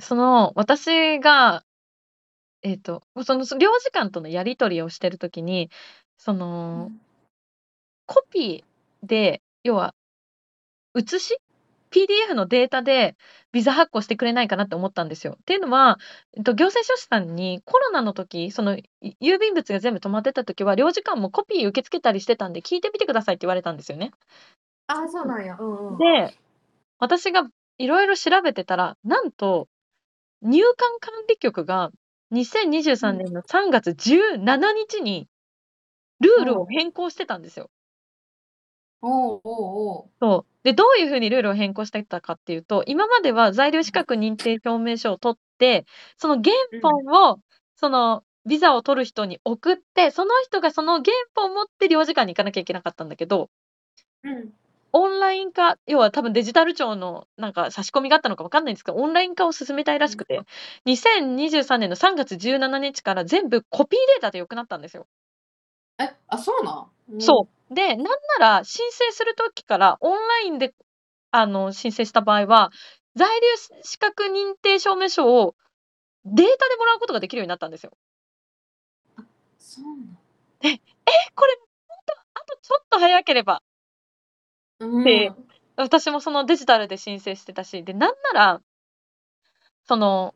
その、私が、えっと、その、そ領事館とのやり取りをしてる時に、そのコピーで、要は、写し PDF のデータでビザ発行してくれないかなって思ったんですよ。っていうのは、えっと、行政書士さんにコロナの時、その、い郵便物が全部止まってた時は、領事館もコピー受け付けたりしてたんで、聞いてみてくださいって言われたんですよね。ああ、そうなんや。うんうん。で、私が色々調べてたら、なんと、入管管理局が2023年の3月17日にルールを変更してたんですよ。おうおうおう。そう。で、どういう風にルールを変更してたかっていうと、今までは在留資格認定証明書を取って、その原本を、そのビザを取る人に送って、その人がその原本を持って領事館に行かなきゃいけなかったんだけどうん。オンライン化、要は多分デジタル庁のなんか差し込みがあったのかわかんないんですけど、オンライン化を進めたいらしくて、2023年の3月17日から全部コピーデータで良くなったんですよ。え、あ、そうなん。そう。で、なんなら申請する時からオンラインで、あの、申請した場合は、在留資格認定証明書をデータでもらうことができるようになったんですよ。あ、そうなんえ、え、これほんと、あとちょっと早ければうで、ん。私もそのデジタルで申請してたし、で、なんならその、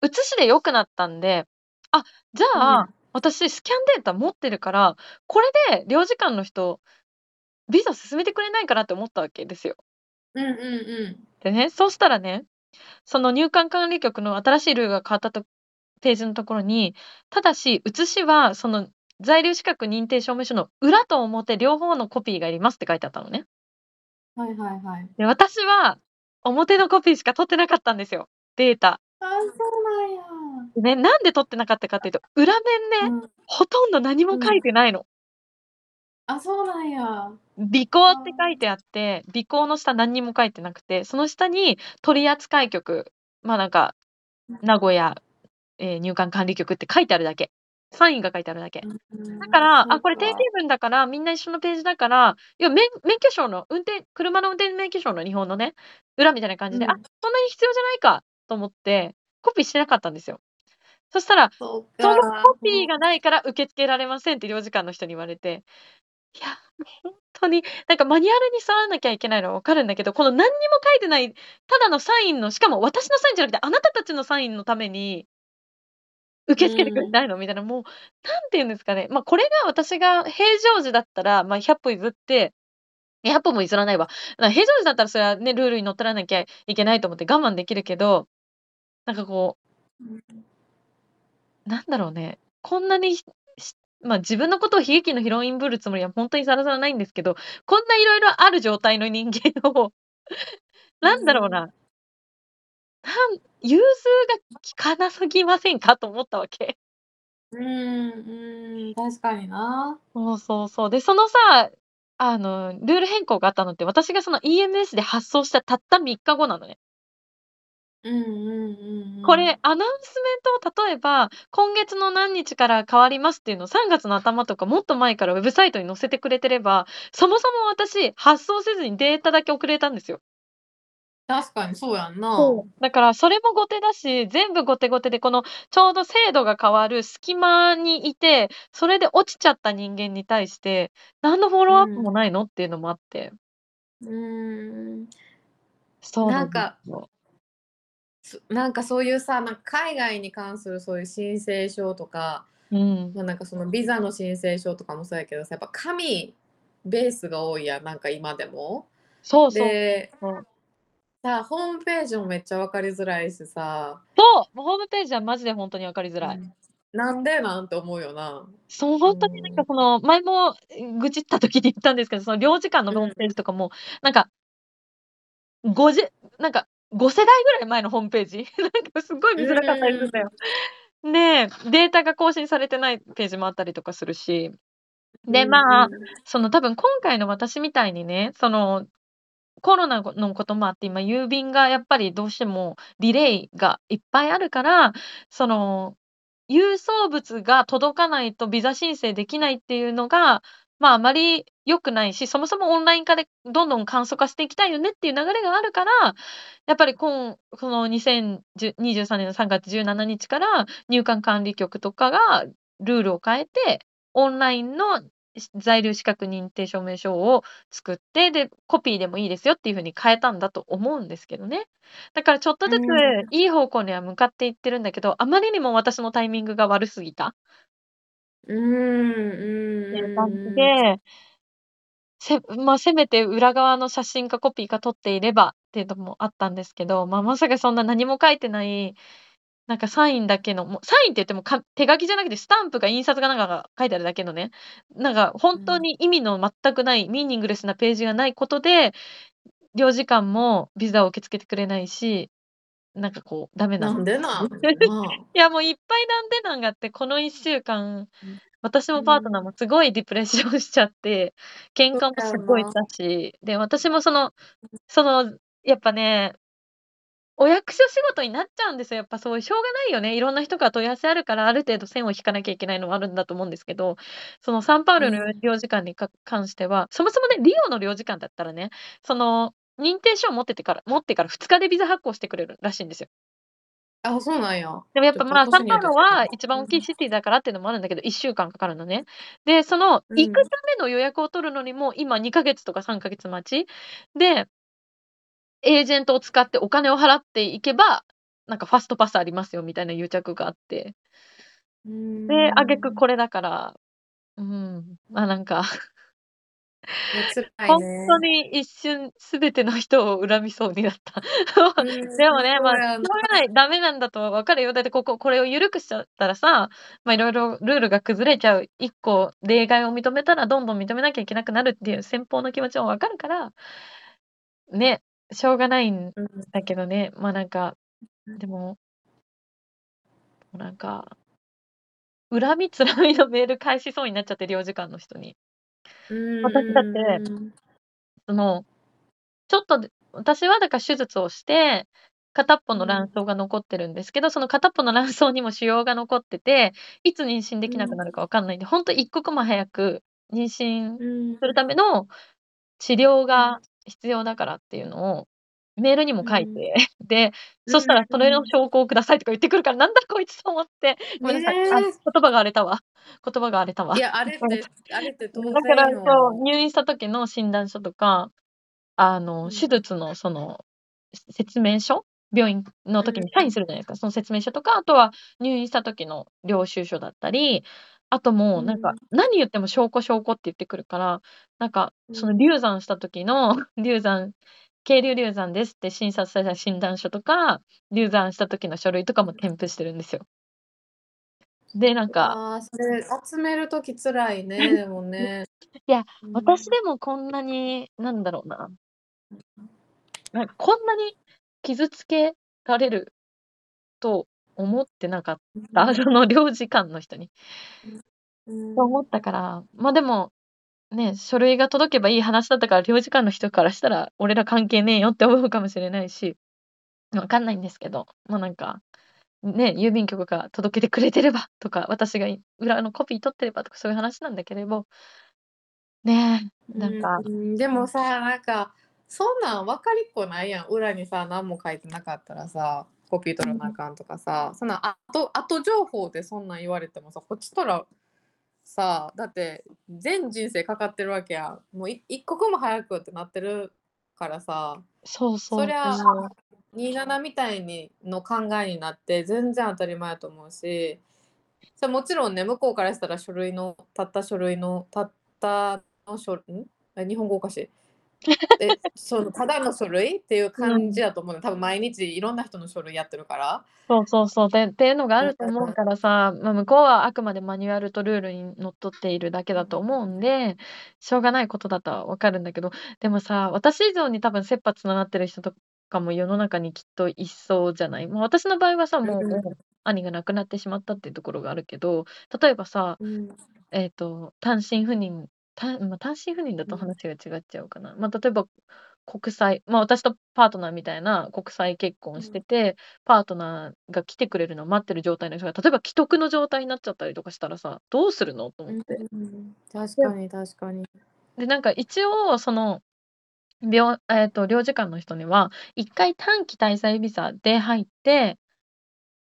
写しで良くなったんで、あ、じゃあ、うん。私スキャンデータ持ってるから、これで領事館の人、ビザ進めてくれないかなって思ったわけですよ。うんうんうん。でね、そうしたらね、その入管管理局の新しいルールが変わったとページのところに、ただし、写しはその在留資格認定証明書の裏と表両方のコピーがいりますって書いてあったのね。はいはいはい。で、私は表のコピーしか取ってなかったんですよ、データ。あ、そうなんや。ね、なんで取ってなかったかっていうと、裏面ね、うん。ほとんど何も書いうん。てないの。あ、そうなんや。尾行って書ああ。いてあって、尾行の下何にも書いてなくて、その下に取扱局、ま、なんか、うん。名古屋、え、入管管理局って書いてあるだけ。サインが書いてあるだけ。だから、あ、これ定型か。文だから、みんな一緒のページだから、いや、めん免許証の運転車の運転免許証の日本のね、裏みたいな感じで、あ、うん。そんなに必要じゃないかと思って、コピーしてなかったんですよ。そしたら、そのか、コピーうん。がないから受け付けられませんって領事館の人に言われて、いや、もうほんとに、なんかマニュアルに沿わなきゃいけないのは分かるんだけど、この何にも書いてない、ただのサインの、しかも私のサインじゃなくて、あなたたちのサインのために受け付けてくれうん。ないの？みたいな、もう、何て言うんですかね、ま、これが私が平常時だったら、ま、百歩譲っていや、百歩も譲らないわ。な平常時だったらそれはね、ルールにのっとらなきゃいけないと思って我慢できるけど、なんかこううん。なんだろうね、こんなに、ま、自分のことを悲劇のヒロインぶるつもりはほんとにさらさらないんですけど、こんな色々ある状態の人間をうなんだろうん。ななん融通が利かなすぎませんかと思ったわけ。うーん、うーん、確かにな。そうそうそう。で、そのさ、あの、ルール変更があったのって、私がその EMS で発送したたった3日後なのね。うんうんうんうん。これ、アナウンスメントを例えば、今月の何日から変わりますっていうのを3月の頭とかもっと前からウェブサイトに載せてくれてれば、そもそも私、発送せずにデータだけ送れたんですよ。確かにそうやんな。そう、だからそれも後手だし、全部後手後手でこのちょうど制度が変わる隙間にいて、それで落ちちゃった人間に対して、何のフォローアップもうん。ないのっていうのもあって。うーん。そうなんですなんかよ。すなんかそういうさ、なん海外に関するそういう申請書とか、うん。ま、なんかそのビザの申請書とかもそうやけどさ、やっぱ紙ベースが多いやん、なんか今でも。そうそうでそう。さ、ホームページもめっちゃ分かりづらいしさ。そう、ホームページはマジでほんとに分かりづらい。うん。なんでなんて思うよな。そう、うほんとになんかん。その、前も、愚痴った時に言ったんですけど、その領事館のホームペーうん。ジとかも、なんかごじなんか5世代ぐらい前のホームページ、なんかすごいう見づらかったりするんだよ。で、データが更新されてないページもあったりとかするし。で、うんまあ、うん。その多分今回の私みたいにね、その、コロナごのこともあって、今郵便がやっぱりどうしてもディレイがいっぱいあるから、その、郵送物が届かないとビザ申請できないっていうのが、まあ、あまり良くないし、そもそもオンライン化でどんどん簡素化していきたいよねっていう流れがあるから、やっぱりこんこの201023年の3月17日から入管管理局とかがルールを変えて、オンラインのし在留資格認定証明書を作って、で、コピーでもいいですよっていう風に変えたんだと思うんですけどね。だからちょっとうずつん。いい方向には向かっていってるんだけど、あまりにも私のタイミングが悪すぎた。うーん、うんていう感じ。でせま、せめて裏側の写真かコピーか撮っていればっていうのもあったんですけど、ま、まさかそんな何も書いてない、なんかサインだけの、もうサインって言っても、か手書きじゃなくてスタンプか印刷かなんかが書いてあるだけのね、なんか本当うん。に意味の全くないミーニングレスなページがないことで、領事館もビザを受け付けてくれないし、なんかこうダメななんでなん？いや、もういっぱいなんでなんがあって、この1週間、うん。私うもパートナーん。もすごいディプレッションしちゃって、喧嘩もす。ごいしたし、で、私もそのうん。その、やっぱねお役所仕事になっちゃうんですよ。やっぱそうしょうがないよね。いろんな人から問い合わせあるから、ある程度線を引かなきゃいけないのはあるんだと思うんですけど、そのサンパウロのうん。領事館にか関しては、そもそもね、リオの領事館だったらね、その、認定書を持っててから持ってから2日でビザ発行してくれるらしいんですよ。あ、そうなんや。でもやっぱ、まあ、サンパウ。ロは一番大きいうん。シティだからっていうのもあるんだけど、1週間かかるのね。で、そのうん。行くための予約を取るのにも、今2ヶ月とか3ヶ月待ち。でエージェントを使ってお金を払っていけば、なんかファストパスありますよみたいな癒着があって。で、挙句ん。これだから、うーん、ま、なんか辛いほんとね。に一瞬全ての人を恨みそうになった。でもね、まあ、し。ょうがない、ダメなんだとは分かるよ。だってこここれを緩くしちゃったらさ、ま、色々ルールが崩れちゃう、1個例外を認めたらどんどん認めなきゃいけなくなるっていう先方の気持ちも分かるからね、しょうがないんうん。だけどね、ま、なんか、うん。でもなんか恨みつらみのメール返しそうになっちゃって、領事館の人に。うん私だって。その、ちょっとで私はだから手術をして、片っぽの卵うん。巣が残ってるんですけど、その片っぽの卵巣にも腫瘍が残ってて、いつ妊娠できなくうん。なるか分かんないんで、ほんと一刻も早く妊娠うん。するための治療うん。が必要だからっていうのをメールにもうん。書いて、で、うんそしたらそれのうん。証拠をくださいとか言ってくるから、なんだこいつと思って、ごめんなさい。あ、ええ。言葉が荒れたわ。言葉が荒れたわ。いや、あれってあれって当だから、然そう、よ。入院した時の診断書とか、あの、手うん。術のその、せ説明書、病院のうん時にサインうん。するじゃないですか。その説明書とか、あとは入院した時の領収書だったり、あともうなんか、うん。何言っても証拠証拠って言ってくるから、なんか、そのうん。流産した時の 流産「渓流流産です」って診察された診断書とか、流産した時の書類とかも添付してるんですよ。で、なんかわあ、それ集める時辛いね、でもね。いや、うん。私でもこんなに、なんだろうななんこんなに傷つけられると思ってなかっうた、ん。その領事館の人に。と思っん。たから、ま、でも、ね、書類が届けばいい話だったから、領事館の人からしたら、俺ら関係ねえよって思うかもしれないし、分かんないんですけど、ま、なんか、ね、郵便局が届けてくれてればとか、私がい裏のコピー取ってればとかそういう話なんだけれどね、なんかうん、でもさ、なんか、そんなん分かりっこないやん。裏にさ、何も書いてなかったらさ、コピー取らなあかんとかさ、そんなん後後情報でそんなん言われてもさ、こっちとらさ、だって全人生かかってるわけやん。もうい一刻も早くってなってるからさ、そうそうそりゃ、そう。27みたいにの考えになって全然当たり前やと思うし、それもちろんね、向こうからしたら書類のたった書類のたったのしょん？え、日本語おかしい。え、そのただの書類っていううん。感じやと思うの。多分毎日いろんな人の書類やってるから。そうそうそう。でっていうのがあだると思うから。さ、ま、向こうはあくまでマニュアルとルールにのっとっているだけだと思うんで、しょうがないことだとは分かるんだけど、でもさ、私以上に多分切羽詰まってる人とかも世の中にきっといそうじゃない？もう私の場合はさ、うん。もう兄が亡くなってしまったっていうところがあるけど、例えばさ、うん。えっと、単身赴任たま、単身赴任だとうん。話が違っちゃうかな。ま、例えば国際ま、私とパートナーみたいな国際結婚うん。してて、パートナーが来てくれるのを待ってる状態の人が、例えば危篤の状態になっちゃったりとかしたらさ、どうするのと思うん、って。うん、確でかに確かに。で、なんか一応その、えっと領事館の人には、1回短期滞在ビザで入って、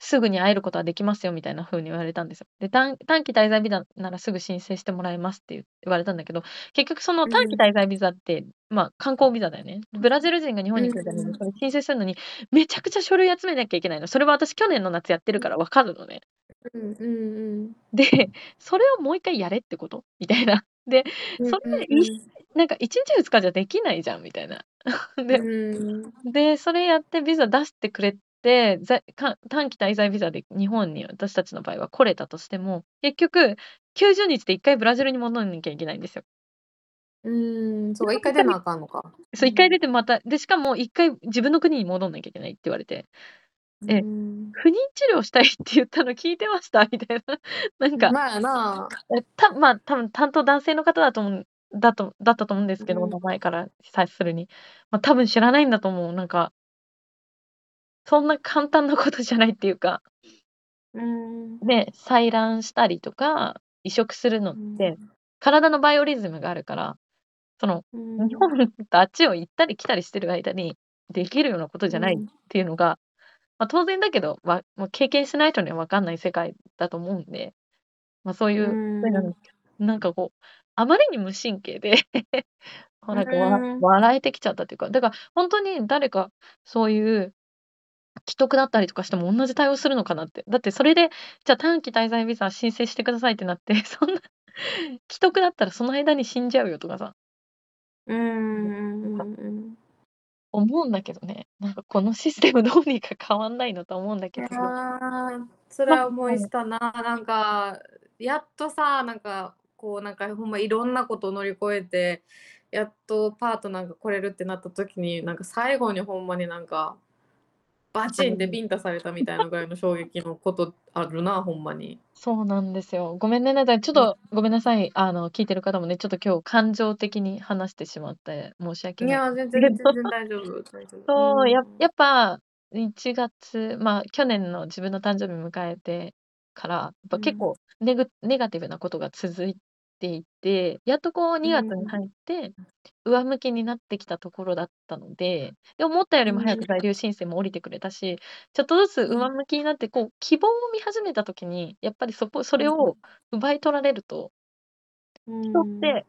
すぐに会えることはできますよみたいな風に言われたんですよ。で、短短期滞在ビザならすぐ申請してもらえますって言言われたんだけど、結局その短期うん。滞在ビザって、ま、観光ビザだよね。ブラジル人が日本うんに来るためにうん。それ申請するのに、めちゃくちゃ書類集めなきゃいけないの。それは私去年の夏やってるうん。から分かるのね。うんうんうん。で、それをもう1回やれってこと？みたいな。で、うんそれで。なんか1日2日じゃできないじゃんみたいな。うでーん。で、それやってビザ出してくれて、ざか短期滞在ビザで日本に私たちの場合は来れたとしても、結局90日で1回ブラジルに戻んなきゃいけないんですよ。うーん、そうか、で、1回出なあかんのか。うそう、1回ん。出てまた、で、しかも1回自分の国に戻んなきゃいけないって言われて。え、ん。不妊治療したいって言ったの聞いてました？みたいな。なんか、んまあな。え、たま、多分担当男性の方だと思うだとだったと思うんですけど、うん。名前から察するに。ま、多分知らないんだと思う。なんかそんな簡単なことじゃないっていうか。うーん。で、採卵したりとか、移植するのっうて、ん。体のバイオリズムがあるから、その、う日ん。本とあっちを行ったり来たりしてる間に、できるようなことじゃないっうん。ていうのが、ま、当然だけど、わもう経験しない人には分かんない世界だと思うんで、ま、そういうう、そういうのん。になんかこう、あまりに無神経で なんか。笑えてきちゃったっていうか、だからほんとに誰かそういう危篤だったりとかしてもおんなじ対応するのかなって。だってそれで、じゃ、短期滞在ビザ申請してくださいってなって、そんな危篤だったらその間に死んじゃうよとかさ。うん。思うんだけどね。なんかこのシステムどうにか変わんないのと思うんだけいや、ど。ま、辛い思いはい。したな。なんか、やっとさ、なんか、こう、なんか、ほんまいろんなこと乗り越えて、やっとパートナーが来れるってなった時に、なんか最後にほんまになんかバチンってビンタされたみたいなぐらいの衝撃のことあるな、ほんまに。そうなんですよ。ごめんね、なんかちょっうん。とごめんなさい。あの、聞いてる方もね、ちょっと今日感情的に話してしまって申し訳ないいや、全。然全然大丈夫大丈夫。そう、やうん。やっぱ1月、ま、去年の自分の誕生日迎えてから、やっぱうん。結構ネグネガティブなことが続いていて、やっとこうう2月にん。入って、上向きになってきたところだったので、で、思ったよりも早うん。く在留申請も下りてくれたし、ちょっとずつうん。上向きになって、こう希望を見始めた時に、やっぱりそこそうん。れを奪い取られるとう人っん。て、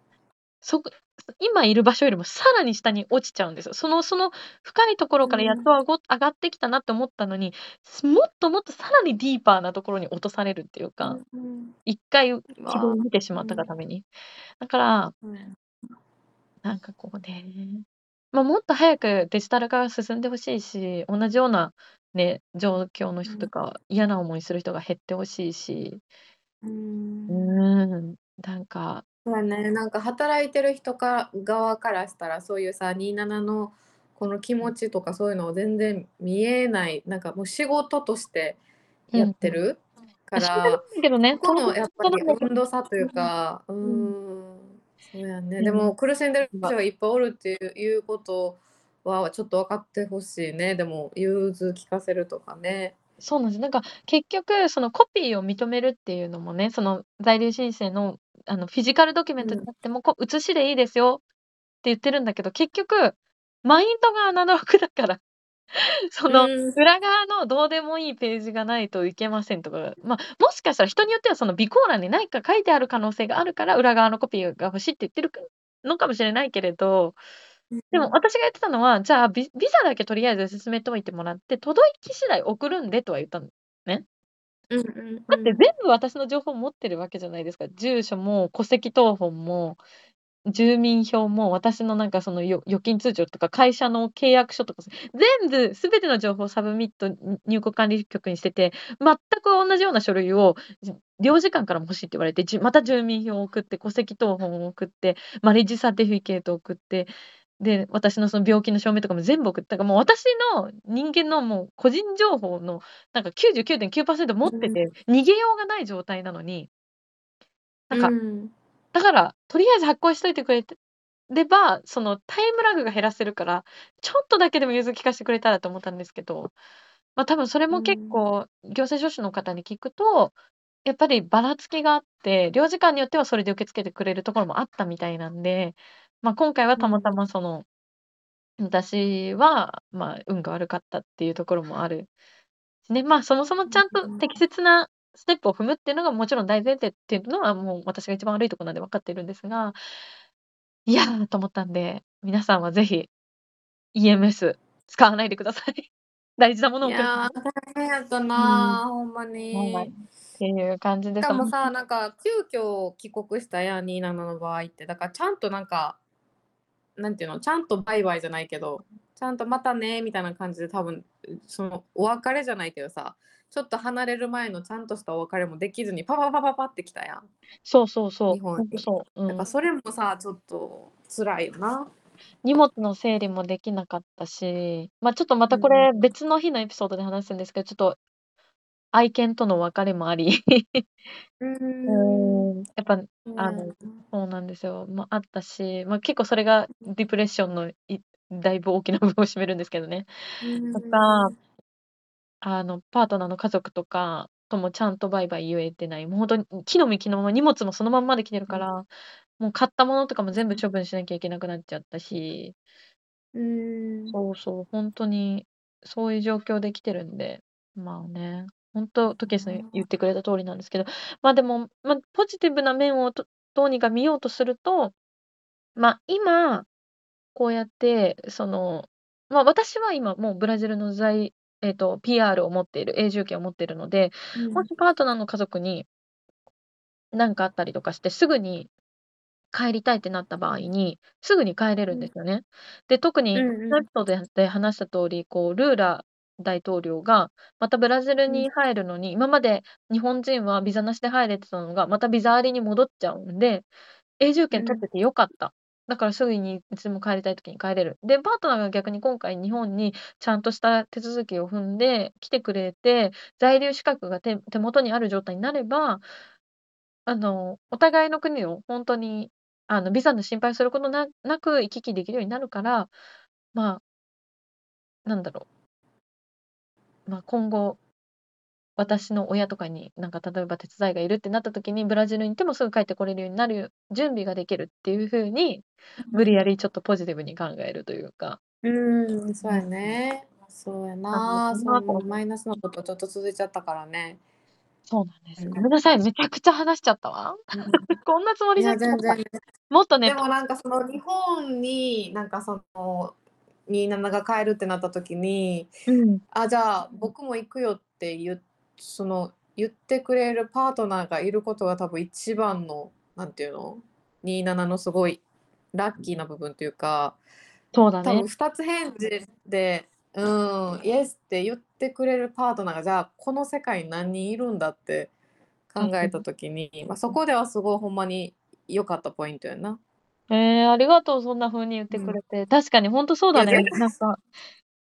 そく今いる場所よりもさらに下に落ちちゃうんですよ。そのその深いところからやっうん。と上がってきたなって思ったのに、すもっともっとさらにディーパーなところに落とされるっていうか、うんうん。一回希望を見てしまったがうん。ために。だからうん。なんかこうね、ま、もっと早くデジタル化が進んで欲しいし、同じようなね、状況のうん。人とか、嫌な思いする人が減って欲しいし。うん、なんかそうやね、なんか働いてる人か側からしたら、そういうさ、27のこの気うん。持ちとかそういうのを全然見えない、なんかもう仕事としてやっうんうん。てるかま、仕方なら、いけどね、そこ当然のやっぱり。温度差といううん。か、うーうん。ん、そうやね。いや、でも苦しんでるま人がいっぱいおるっていういうことはちょっと分かって欲しいね。でも融通聞かせるとかね。そうなんす。なんか結局そのコピーを認めるっていうのもね、その在留申請のあのフィジカルドキュメントでうん。あっても、こ写しでいいですよって言ってるんだけど、結局マインドがアナログだから、そのうん。裏側のどうでもいいページがないといけませんとか、ま、もしかしたら人によってはその備考欄に何か書いてある可能性があるから、裏側のコピーが欲しいって言ってるくのかもしれないけれど。でも私が言ってたのは、じゃあ、ビビザだけとりあえず進めといてもらって、届き次第送るんでとは言ったのね。うんうんうだって全ん。部私の情報持ってるわけじゃないですか。住所も戸籍謄本も、住民票も、私のなんかそのよ預金通帳とか会社の契約書とか、全部全ての情報を submit、ん入国管理局にしてて、全く同じような書類を、じ領事館からも欲しいって言われて、じまた住民票を送って、戸籍謄本を送って、マレッジサーティフィケート送って、で、私のその病気の証明とかも全部送った、だからもう私の人間のもう個人情報のなんか99.9%持っうん。てて、逃げようがない状態なのになうんか、ん。だから、とりあえず発行しといてくれてれば、そのタイムラグが減らせるから、ちょっとだけでも融通聞かしてくれたらと思ったんですけど、ま、多分それも結うん。構行政書士の方に聞くと、やっぱりばらつきがあって、領事館によってはそれで受け付けてくれるところもあったみたいなんで、ま、今回はたまたうん。まその私は、ま、運が悪かったっていうところもある。で、ま、そもそもちゃんと適切なステップを踏むっていうのがもちろん大前提っていうのは、もう私が一番悪いとこなんで分かってるんですがいや、と思ったんで、皆さんはぜひ EMS 使わないでください。大事なものを送るや、大変やったうん。な、ほんまはい。っに。ていう感じで、しかもさ、なんか急遽帰国したやん、27の場合って。だからちゃんとなんかなんていうの、ちゃんとバイバイじゃないけど、ちゃんとまたねみたいな感じで多分、そのお別れじゃないけどさ、ちょっと離れる前のちゃんとしたお別れもできずに、パパパパパって来たやん。そうそうそう、日本に。そう。うん。だからそれもさ、ちょっと辛いよな。荷物の整理もできなかったし、ま、ちょっとまうん。たこれ別の日のエピソードで話すんですけど、ちょっと愛犬との別れもあり。う ん。やっぱそうやな。あの、そうなんですよ。ま、あったし、ま、結構それがディプレッションのいだいぶ大きな部分を占めるんですけどね。うとか。あの、パートナーの家族とかともちゃんとバイバイ言えてない、もうほんとに木の実木のまま荷物もそのまんまで来てるうん。から、もう買ったものとかも全部処分しなきゃいけなくなっちゃったし。うーん。そうそう、ほんとにそういう状況で来てるんで、まあね、ほんとトキエスん言ってくれた通りなんですけど、ま、でも、ま、ポジティブな面をとどうにか見ようとすると、ま、今、こうやって、その、ま、私は今もうブラジルのざいえっと、PR を持っている、永住権を持っているので、うん。もしパートナーの家族になんかあったりとかして、すぐに帰りたいってなった場合に、すぐに帰れるんでうん。すよね。で、特にうんうん。エピソードでで話した通り、こうルーラ大統領がまたブラジルうん。に入るのに、今まで日本人はビザなしで入れてたのが、またビザありに戻っちゃうんで、永住うん。権取ってて良かった。だからすぐにいつでも帰りたい時に帰れる。で、パートナーが逆に今回日本にちゃんとした手続きを踏んで来てくれて、在留資格がて手元にある状態になればあの、お互いの国をほんとに、あの、ビザの心配することななく行き来できるようになるから、まあなんだろう。ま、今後私の親とかに、なんか例えば手伝いがいるってなった時に、ブラジルにいてもすぐ帰ってこれるようになる準備ができるっていう風に、うん。無理やりちょっとポジティブに考えるというか。うーん、そうやうん。ね。そうやなそなと思う。うマイナスのことちょっと続いちゃったからね。そうなんです。うん。ごめんなさい、めちゃくちゃ話しちゃったわ。うん。こんなつもりじゃなかった。もっとね、でもポなんかその日本に、なんかその、27が帰るってなった時に、うん。あ、じゃあ僕も行くよってゆその、言ってくれるパートナーがいることが多分一番の、なんていうの、27のすごいラッキーな部分というか、そうだね。多分2つ返事で、うん、イエスって言ってくれるパートナーが、じゃあ、この世界に何人いるんだって考えた時に、ま、そこではすごいほんまに良かったポイントやな。へえ、ありがとう、そんな風に言ってうん。くれて。確かにほんとそういや、だね、全然なんか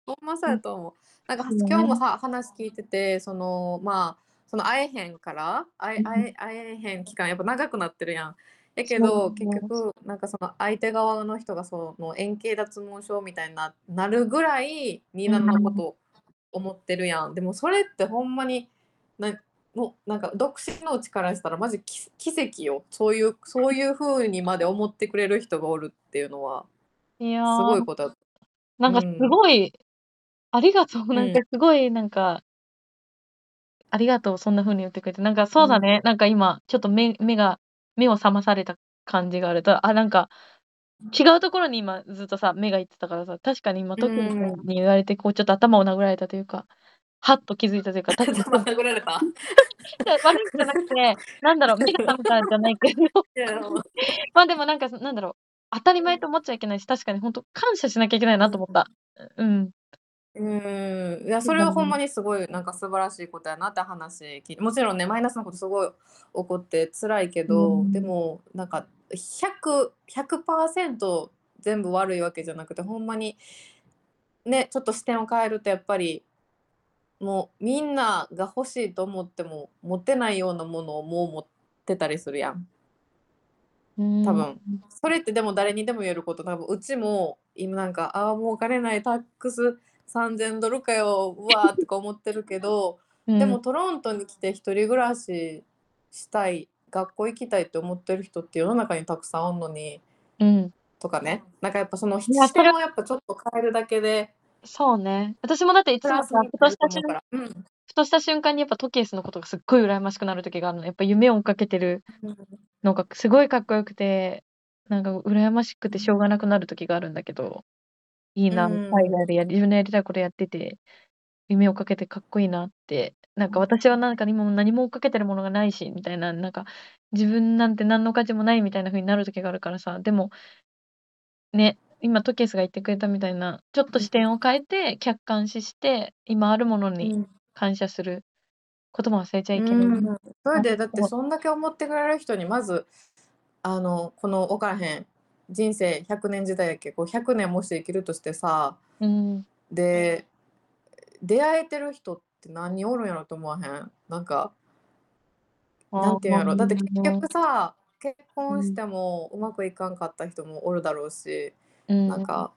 ほんまそううん。やと思う。なんか、はそうだね。今日もさ、話聞いてて、その、まあ、その会えへんから。会え会えへん期間やっぱ長くなってるやん。やけそうど、結ね。局なんかその相手側の人がその円形脱毛症みたいななるぐらい、う27のこん。と思ってるやん。でもそれってほんまに、なもうなんか独身のうちからしたらマジき奇跡よ。そういうそういう風にまで思ってくれる人がおるっていうのは、いや、すごいことだなんかすうん。ごい、ありがとう、なんかうん。すごいなんかありがとう、そんな風に言ってくれて。なんかうん。そうだね、なんか今ちょっと目目が目を覚まされた感じがあると、あ、なんか、違うところに今ずっとさ、目が行ってたからさ、確かに今うトキエスーん。に言われてこうちょっと頭を殴られたというか、はっと気づいたというか、確かにそう殴られた？悪いじゃなくて、なんだろう、目が覚めたんじゃないけど。ま、でもなんか、そなんだろう、当たりうん。前と思っちゃいけないし、確かにほんと感謝しなきゃいけないな。と思った。ううん。うーん、いや、それはほん。まにすごいなんか素晴らしいことやなって話きもちろんね、マイナスなことすごい起こって辛いけど、でん。もなんか100、100%全部悪いわけじゃなくて、ほんまにね、ちょっと視点を変えるとやっぱり、もうみんなが欲しいと思っても持てないようなものをもう持ってたりするやん。多分。ん。それってでも誰にでも言えること、多分うちも今なんか、ああ、もうお金ない、タックス3000ドルかよ、うわとか思ってるけど、うん。でもトロントに来て一人暮らししたい、学校行きたいって思ってる人って世の中にたくさんおんのにうん。とかね、なんかやっぱその、ひいや、それ視点をやっぱちょっと変えるだけでそうね。私もだっていプつもさ、ふとしたしゅんると思うから。うん。ふとした瞬間にやっぱトキエスのことがすっごい羨ましくなる時があるの。やっぱ夢を追っかけてるうん。のがすごいかっこよくて、なんか羨ましくうん。てしょうがなくなる時があるんだけど、いいうな、海。外でや自分のやりたいことやってて、夢を追っかけてかっこいいなって、なんか私はなんか今も何も追っかけてるものがないしみたいな、なんか、自分なんて何の価値もないみたいな風になる時があるからさ、でもね、今トキエスが言ってくれたみたいな、ちょっとうん。視点を変えて客観視して、今あるものにうん。感謝することも忘れちゃういけないーん、それなでだってと。そんだけ思ってくれる人にまず、あの、この分からへん、人生100年時代やっけ、こう100年もし生きるとしてさ、うん。で、出会えてる人って何人おるんやろと思わへん？なんかなんていうんやろ、だって結局ね。さ、結うん。婚してもうまくいかんかった人もおるだろうし、うん。なんか、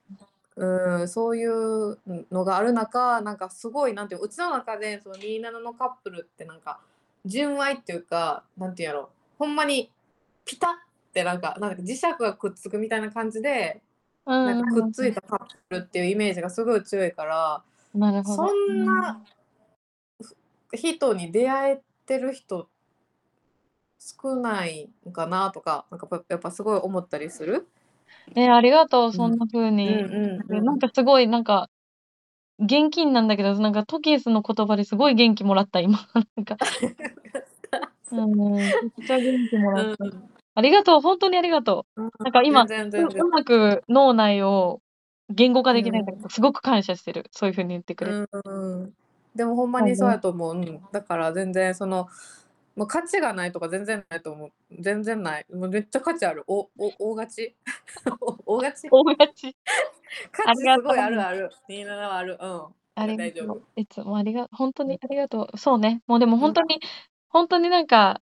うん、そういうのがある中なんかすごいなんていうのうちの中でその27のカップルってなんか純愛っていうかなんていうやろほんまにピタってなんかなんか磁石がくっつくみたいな感じでうなんかくっん。ついたカップルっていうイメージがすごい強いから。そんな人に出会えてる人少ないんかなとかなんかやっぱすごい思ったりする。え、ありがとう、うん。そんな風うんに。うんうなんん。かすごいなんか現金なんだけど、なんかトキエスの言葉ですごい元気もらった、今。なんか。うん、めちゃくちゃ元気もらった。うん。ありがとう、ほんとにありがとう。うん、なんか今、う全然全然。うまく脳内を言語化うん。できないんだけど、すごく感謝してる。そういう風に言ってくれて。うんうん。でもほんまにそう。やと思う。うん。だから全然その、もう価値がないとか全然ないと思う。全然ない。もうめっちゃ価値ある。おお大勝ちお 大勝ち大勝ち。価値すごいあるう。ある。27はある。うん。あ大丈夫。いつもありがほんとうん。にありがとう。そうね、もうでもうん。ほんとにほんとになんか、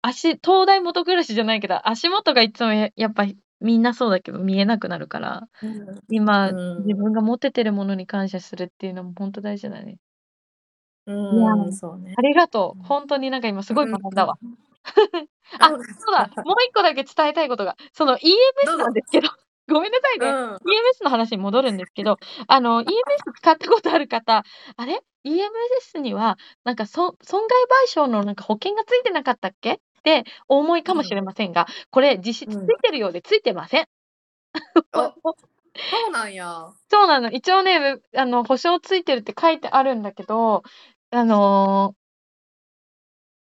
足灯台下暗しじゃないけど、足元がいつもややっぱみんなそうだけど見えなくなるから、うん。今うん。自分が持ててるものに感謝するっていうのもほんと大事だね。いや、うん、そうね。ありがとう。うん。ほんとになんか今すうんごい学んだわ。あ、そうだ、た。もう一個だけ伝えたいことが、そのど EMS。なんですけど、ごめんなさいね。うん。EMS の話に戻るんですけど、あの EMS 使ったことある方、あれ、EMS にはなんかそ損害賠償のなんか保険がついてなかったっけ？ってお思いかもしれうん。ませんが、これ実質ついうん。てるようでついてません。あ、そうなんや。そうなの。一応ね、ウあの保証ついてるって書いてあるんだけど、あの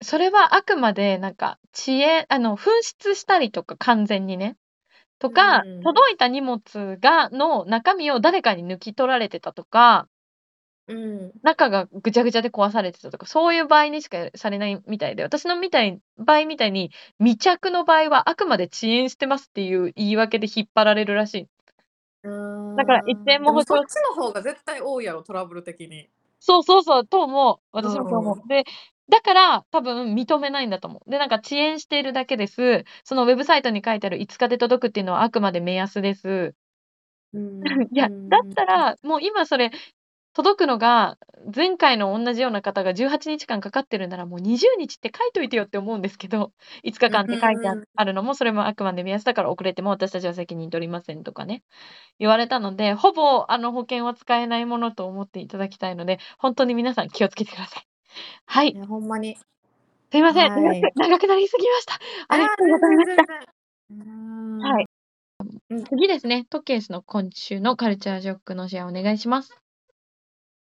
それはあくまでなんか遅延あの紛失したりとか完全にね。とうか、ん。届いた荷物がの中身を誰かに抜き取られてたとかうん。中がぐちゃぐちゃで壊されてたとか、そういう場合にしかされないみたいで、私のみたい場合みたいに、未着の場合はあくまで遅延してますっていう言い訳で引っ張られるらしい。うだから一ーん。点ももそっちの方が絶対多いやろ、トラブル的に。そうそうそう、と思う。う私もそう思ん。う。で、だから多分認めないんだと思う。で、なんか遅延しているだけです。そのウェブサイトに書いてある5日で届くっていうのはあくまで目安です。うん。いや、うだっん。たら、もう今それ、届くのが、前回の同じような方が18日間かかってるなら、もう20日って書いといてよって思うんですけど、5日間って書いてあるのも、それもあくまで目安だから遅れても私たちは責任取りませんとかね、言われたので、ほぼあの保険は使えないものと思っていただきたいので、ほんとに皆さん気をつけてください。はいほんまに。すいません、長はい。く長くなりすぎました。ありがとうござい全ました。はい。次ですね、トケースの今週のカルチャーショックのシェアお願いします。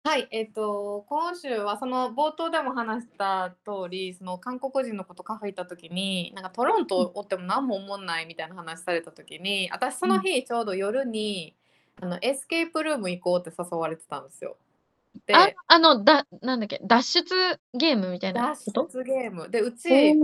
はい、えっと、今週はその冒頭でも話した通り、その韓国人の子とカフェ行った時に、なんかトロンうん。トおっても何も思んないみたいな話された時に、私そうのん。日ちょうど夜に、あの、 escape room 行こうって誘われてたんですよ。あ、であの、だなんだっけ、脱出ゲームみたいな脱？出ゲーム。で、うちめっ。ち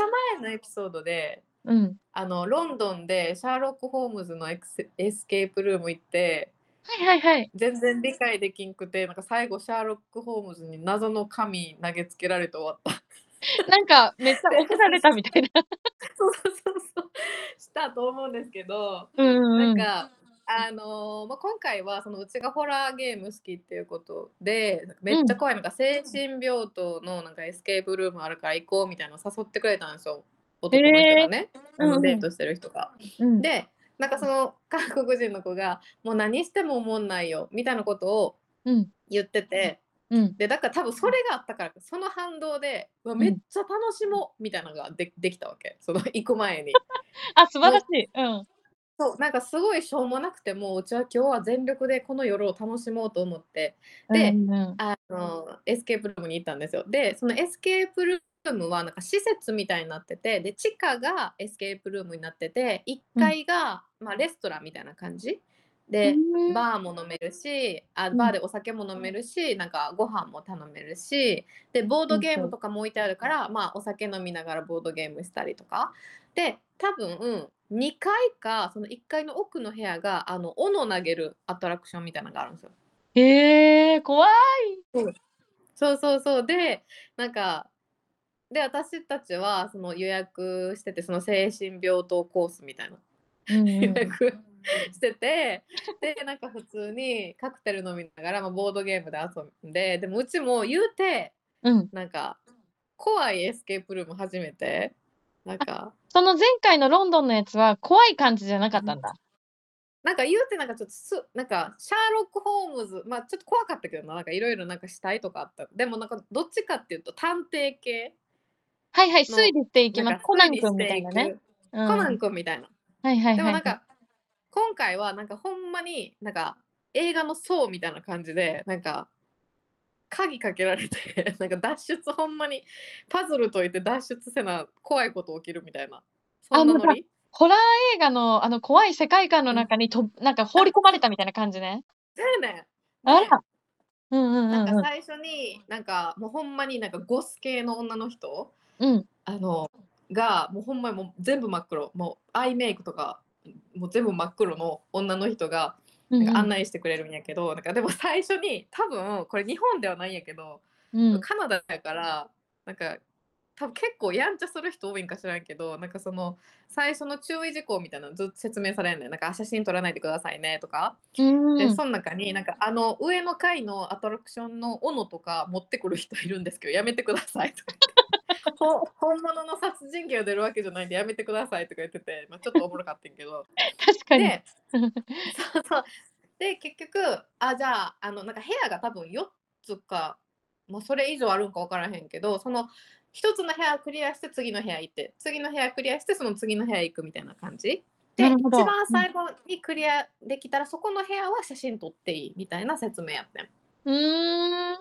ゃ前のエピソードで、うん。あの、ロンドンでシャーロック・ホームズのエクセ escape room 行ってはいはいはい。全然理解できんくて、なんか最後シャーロック・ホームズに謎の紙投げつけられて終わった。なんかめっちゃで怒られたみたいな。そうそうそうそう。したと思うんですけど、うんうんうん。なんか、あの、ま、今回はそのうちがホラーゲーム好きっていうことで、めっうん。ちゃ怖い、なんか精神病棟のなんかエスケープルームあるから行こうみたいなの誘ってくれたんですよ。男の人。がね、あうんうん。のデートしてる人が。うん。で、なんかその韓国人の子が「もう何してもおもんないよ」みたいなことをうん。言ってて、うん。で、だから多分それがあったから、その反動で、うわ、めっうん。ちゃ楽しもうみたいなのがでできたわけ。その行く前に。あ、素晴らしい。うん。そう、なんかすごいしょうもなくても、うちは今日は全力でこの夜を楽しもうと思って、うんで、うんうん。あの、 escape room に行ったんですよ。で、その escape room はなんか施設みたいになってて、で、地下が escape room になってて、1うん。階が、ま、レストランみたいな感じ。ふで。バーも飲めるし、あ、うん。バーでお酒も飲めるし、なんかご飯も頼めるし、で、ボードゲー。ムとかも置いてあるから、まあ、お酒飲みながらボードゲームしたりとか。で、多分2階か、その1階の奥の部屋が、あの、斧投げるアトラクションみたいなのがあるんですよ。へえ、怖い。そうそうそう。で、なんか、で、私たちはその予約してて、その精神病棟コースみたいなうん予うん。約しててでなんか普通にカクテル飲みながら、まあ、ボードゲームで遊んででもうちも言うてうん。なんか怖いエスケープルーム初めてなんかその前回のロンドンのやつは怖い感じじゃなかったんだ。なんか言うてなんかちょっとすなんかシャーロック・ホームズまあちょっと怖かったけどななんかいろいろなんか死体とかあったでもなんかどっちかっていうと探偵系はいはい、の推理していきます。コナン君みたいなね。うん。コナン君みたいなはいはいはい。でもなんか今回はなんかほんまになんか映画の層みたいな感じでなんか鍵かけられて なんか脱出ほんまにパズル解いて脱出せな怖いこと起きるみたいなそんなノリ？ホラー映画のあの怖い世界観の中にと、なんか放り込まれたみたいな感じね。そうやねんあら。うんうんうんうん。なんか最初になんかもうほんまになんかゴス系の女の人うん。あのがもうほんまにもう全部真っ黒もうアイメイクとかもう全部真っ黒の女の人がうんなんか案内してくれるんやけど、なんかでも最初に多分これ日本ではないんやけど、うん。カナダやからなんか多分結構やんちゃする人多いんか知らんけどなんかその最初の注意事項みたいなのずっと説明されんねんなんかあ写真撮らないでくださいねとか、うん。でその中になんかあの上の階のアトラクションの斧とか持ってくる人いるんですけどやめてくださいとか 本物の殺人鬼が出るわけじゃないんでやめてくださいとか言ってて、まあ、ちょっとおもろかったんやけど 確かに。でそうそうで結局あじゃああのなんか部屋が多分4つかもうそれ以上あるんか分からへんけどその1つの部屋クリアして次の部屋行って次の部屋クリアしてその次の部屋行くみたいな感じで一番最後にクリアできたらそこの部屋は写真撮っていいみたいな説明やってん。うーん。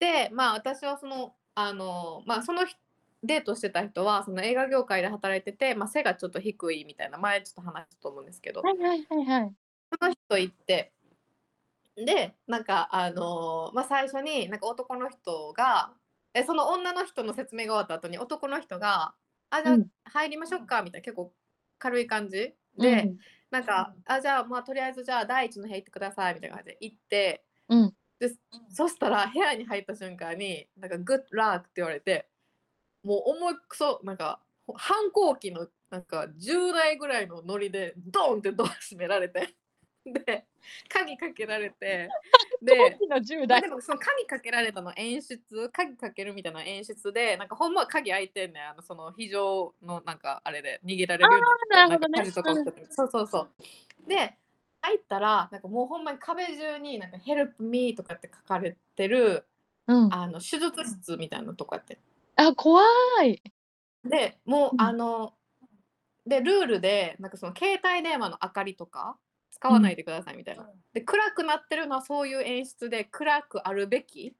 でまあ私はそのあのまあその人デートしてた人はその映画業界で働いてて、まあ、背がちょっと低いみたいな前ちょっと話したと思うんですけど、はいはいはいはい。その人行ってでなんかあのーまあ最初になんか男の人がえその女の人の説明が終わった後に男の人が「あじゃあうん入りましょうか」みたいな結構軽い感じで、うんなんか「あじゃあまあとりあえずじゃあ第一の部屋行ってください」みたいな感じで行ってうん。でそしたら部屋に入った瞬間に「なんかグッラーク」って言われてもう重いくそなんかほ反抗期のなんか10代ぐらいのノリでドーンってドア閉められて で鍵かけられて で当時の10まあ代。で。もその鍵かけられたの演出鍵かけるみたいな演出でなんかほんまは鍵開いてんねんあのその非常のなんかあれで逃げられるようになね。そうそうそう。で入ったらなんかもうほんまに壁中になんか「Help me」とかって書かれてるうん。あの手術室みたいなとこやってあ、怖い。でもう、うんあのでルールでなんかその携帯電話の明かりとか使わないでくださいみたいな、で暗くなってるのはそういう演出で暗くあるべき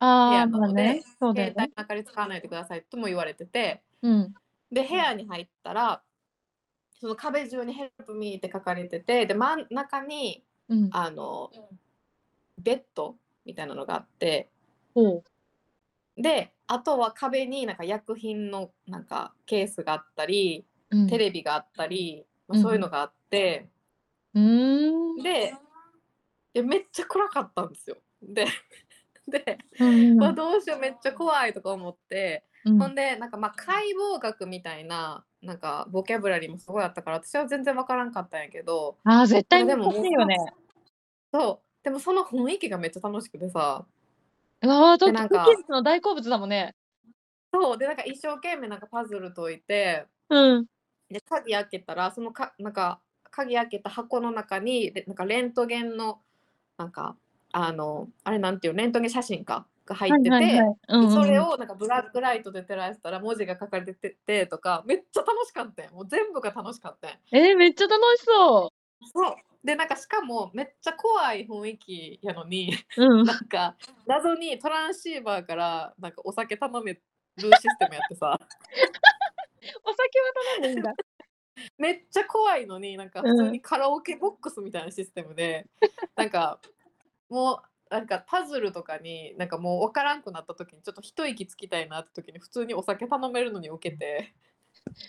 部ああ、屋なので、まあね。そうだ携帯。の明かり使わないでくださいとも言われててうん。で部屋に入ったらその壁中に「Help me」って書かれててで真ん中にうん。あのベッドみたいなのがあってほう。であとは壁になんか薬品のなんかケースがあったりうん。テレビがあったり、まあうんそういうのがあって、うーん。ででめっちゃ暗かったんですよ。でで、うんまあ、どうしようめっちゃ怖いとか思って、うんほんでなんかまあ解剖学みたいななんかボキャブラリーもすごいあったから私は全然わからんかったんやけどああ、絶対でも難しいよね。そうでもその雰囲気がめっちゃ楽しくてさああ、だってなんかの大好物だもんね。そうでなんか一生懸命なんかパズル解いてうん。で鍵開けたらそのかなんか鍵開けた箱の中にでなんかレントゲンのなんかあのあれなんていうレントゲン写真かが入ってて、それをなんかブラックライトで照らしたら文字が書かれててとかめっちゃ楽しかったよもう全部が楽しかったよえー、めっちゃ楽しそそう。でなんかしかもめっちゃ怖い雰囲気やのにう。うん。なんか謎にトランシーバーからなんかお酒頼めるシステムやってさ。お酒は頼んでいいんだ。めっちゃ怖いのになんか普通にカラオケボックスみたいなシステムで、なんかもうなんかパズルとかになんかもう分からんくなった時にちょっと一息つきたいなって時に普通にお酒頼めるのに受けて。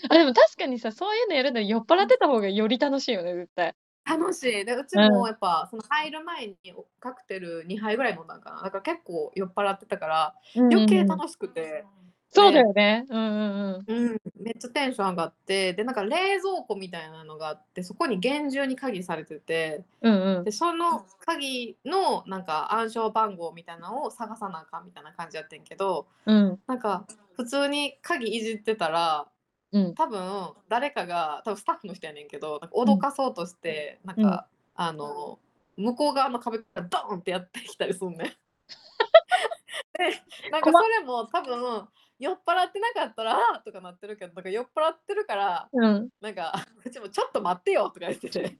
あ、でも確かにさ、そういうのやるのに酔っ払ってた方がより楽しいよね、絶対。楽しい。でうちうん。もやっぱその入る前にカクテル2杯ぐらい飲んだんかな。だから結構酔っ払ってたから余計楽しくて、そうだよね。うんうんうん。うん、めっちゃテンション上がってでなんか冷蔵庫みたいなのがあってそこに厳重に鍵されててうんうん。でその鍵のなんか暗証番号みたいなのを探さなあかんみたいな感じやってんけどうん。なんか普通に鍵いじってたらうん。多分誰かが多分スタッフの人やねんけどなんか脅かそうとして、なんか、あの向こう側の壁からドーンってやってきたりすんねん。でなんかそれも多分酔っ払ってなかったらあーとかなってるけどなんか酔っ払ってるからうん。なんか うちもちょっと待ってよとか言ってて。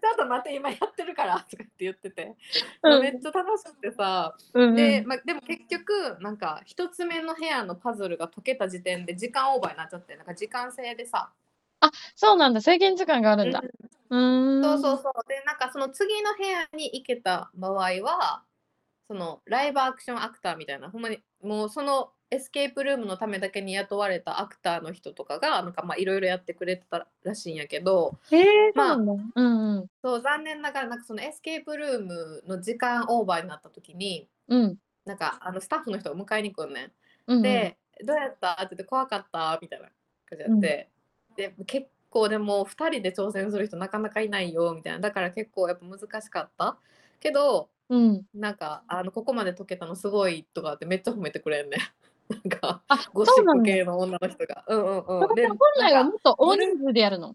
ちょっと待って今やってるからとかって言ってて、うんめっちゃ楽しくてさ、うん。で、まあ、でも結局なんか一つ目の部屋のパズルが解けた時点で時間オーバーになっちゃってなんか時間制でさ、そうなんだ。制限時間があるんだ。うーん。そうそうそうでなんかその次の部屋に行けた場合はその live action actor みたいなほんまにもうその escape room のためだけに雇われた actor の人とかがなんかまあいろいろやってくれてたらしいんやけどへえ、まあそうなんだ。うんうん。そう残念ながらなんかその escape room の時間オーバーになった時にうん。なんかあのスタッフの人が迎えに来るねん。うんうん、で、どうやった？って言って怖かった？みたいな感じやって、で結構でも2人で挑戦する人なかなかいないよみたいなだから結構やっぱ難しかったけどうん。なんかあのここまで解けたのすごいとかってめっちゃ褒めてくれんね なんかあ、ゴシッ。プ系の女の人がうんうんうんで本来はもっと大人数でやるの。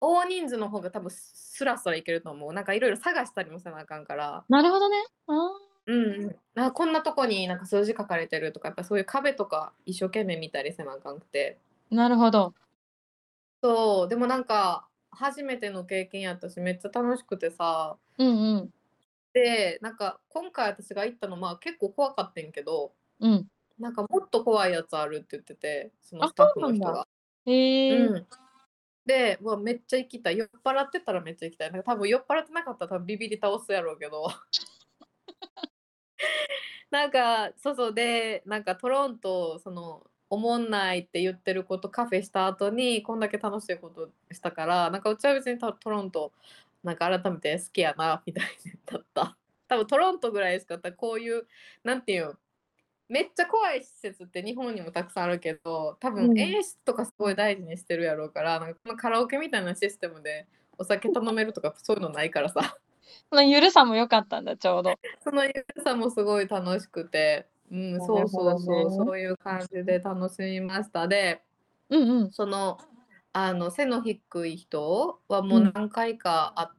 大人数の方が多分スラスラいけると思うなんかいろいろ探したりもせなあかんからなるほどね。あうんうんあこんなとこになんか数字書かれてるとかやっぱそういう壁とか一生懸命見たりせなあかんくてーなるほど。そうでもなんか初めての経験やったしめっちゃ楽しくてさうんうん。でなんか今回私が行ったのまあ結構怖かったんけどうん。なんかもっと怖いやつあるって言っててそのあスタッフの人そうなんが。へえ、うん。でうわめっちゃ行きたい。酔っ払ってたらめっちゃ行きたい。なんか多分酔っ払ってなかったら多分ビビり倒すやろうけど。なんかそうそう。でなんかトロントそのおもんないって言ってることカフェした後にこんだけ楽しいことしたからなんかうちは別にトトロントなんか改めて好きやなみたいだった多分トロントぐらいしかったこういうなんていうんめっちゃ怖い施設って日本にもたくさんあるけど多うん分演出とかすごい大事にしてるやろうから、なんかこのカラオケみたいなシステムでお酒頼めるとかそういうのないからさそのゆるさも良かったんだ、ちょうど。そのゆるさもすごい楽しくて、うん、なそうそうそう、ねそういう感じで楽しみました。で、うんうん。その、あの、背の低い人はもう何回かあ、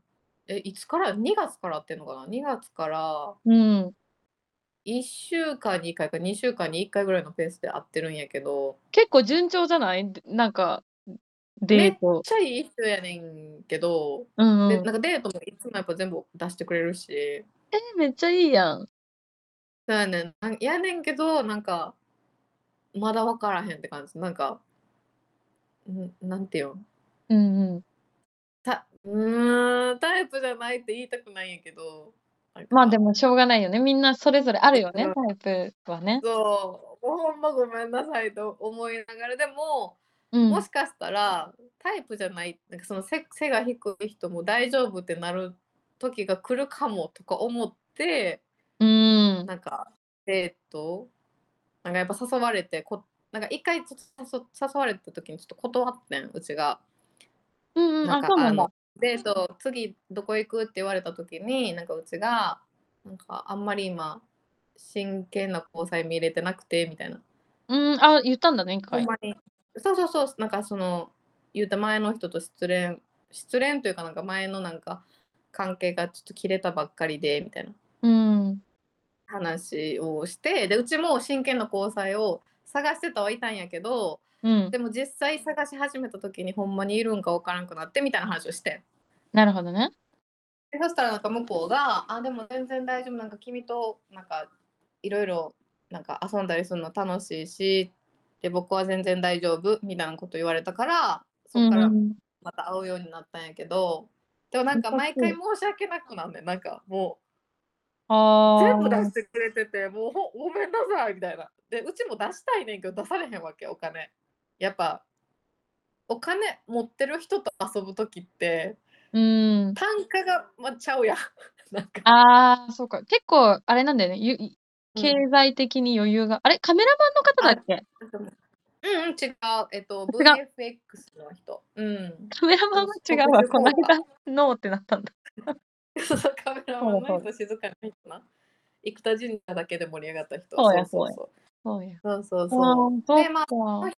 え、いつから ?2 月から会ってんのかな ?2 月からうん。1週間に1回か2週間に1回ぐらいのペースで会ってるんやけど、結構順調じゃない？なんか、めっデート。ちゃいい人やねんけど、うんうん。でなんかデートもいつもやっぱ全部出してくれるし、え、めっちゃいいやん。そうやねん。なんやねんけど、なんか、まだ分からへんって感じ。なんか、んなんていうんうんうん。たうーん、タイプじゃないって言いたくないんやけど、まあでもしょうがないよね。みんなそれぞれあるよね、うんタイプはね。そう、もうほんまごめんなさいと思いながら、でも、うん。もしかしたら、タイプじゃない、なんかその背背が低い人も大丈夫ってなる時が来るかもとか思って、うん。なんか、デート、なんかやっぱ誘われてこ、なんか一回誘誘われた時にちょっと断ってん、うちが。うんうん。あ、なんかそうなんだあの。デート次どこ行くって言われた時になんかうちがなんかあんまり今真剣な交際見れてなくてみたいなうん、あ、言ったんだね、一回。ほんまにそうそうそうなんかその言うた前の人と失恋失恋というかなんか前のなんか関係がちょっと切れたばっかりでみたいなうん。話をしてでうちも真剣な交際を探してたはいたんやけどうん。でも実際探し始めた時にほんまにいるんか分からんくなってみたいな話をしてなるほどね。でそしたらなんか向こうが「あでも全然大丈夫なんか君となんかいろいろなんか遊んだりするの楽しいしで僕は全然大丈夫」みたいなこと言われたからそっからうんうんまた会うようになったんやけど、でもなんか毎回申し訳なくなんねんなんかもあう全部出ーしてくれててもうほごめんなさいみたいなでうちも出したいねんけど出されへんわけお金やっぱお金持ってる人と遊ぶ時ってうん。単価がまあちゃうやん なんかああ、そうか。結構、あれなんだよね。ゆうん経済的に余裕が。あれカメラマンの方だっけ？うんうん、違う。えっと、違う。VFX の人。うん。カメラマンは違うわ。この間、ノーってなったんだ。そうそうカメラマンそうの人、静かな人な。生田神社だけで盛り上がった人。そうやそうそうそうや。そう。そうそうでまあか。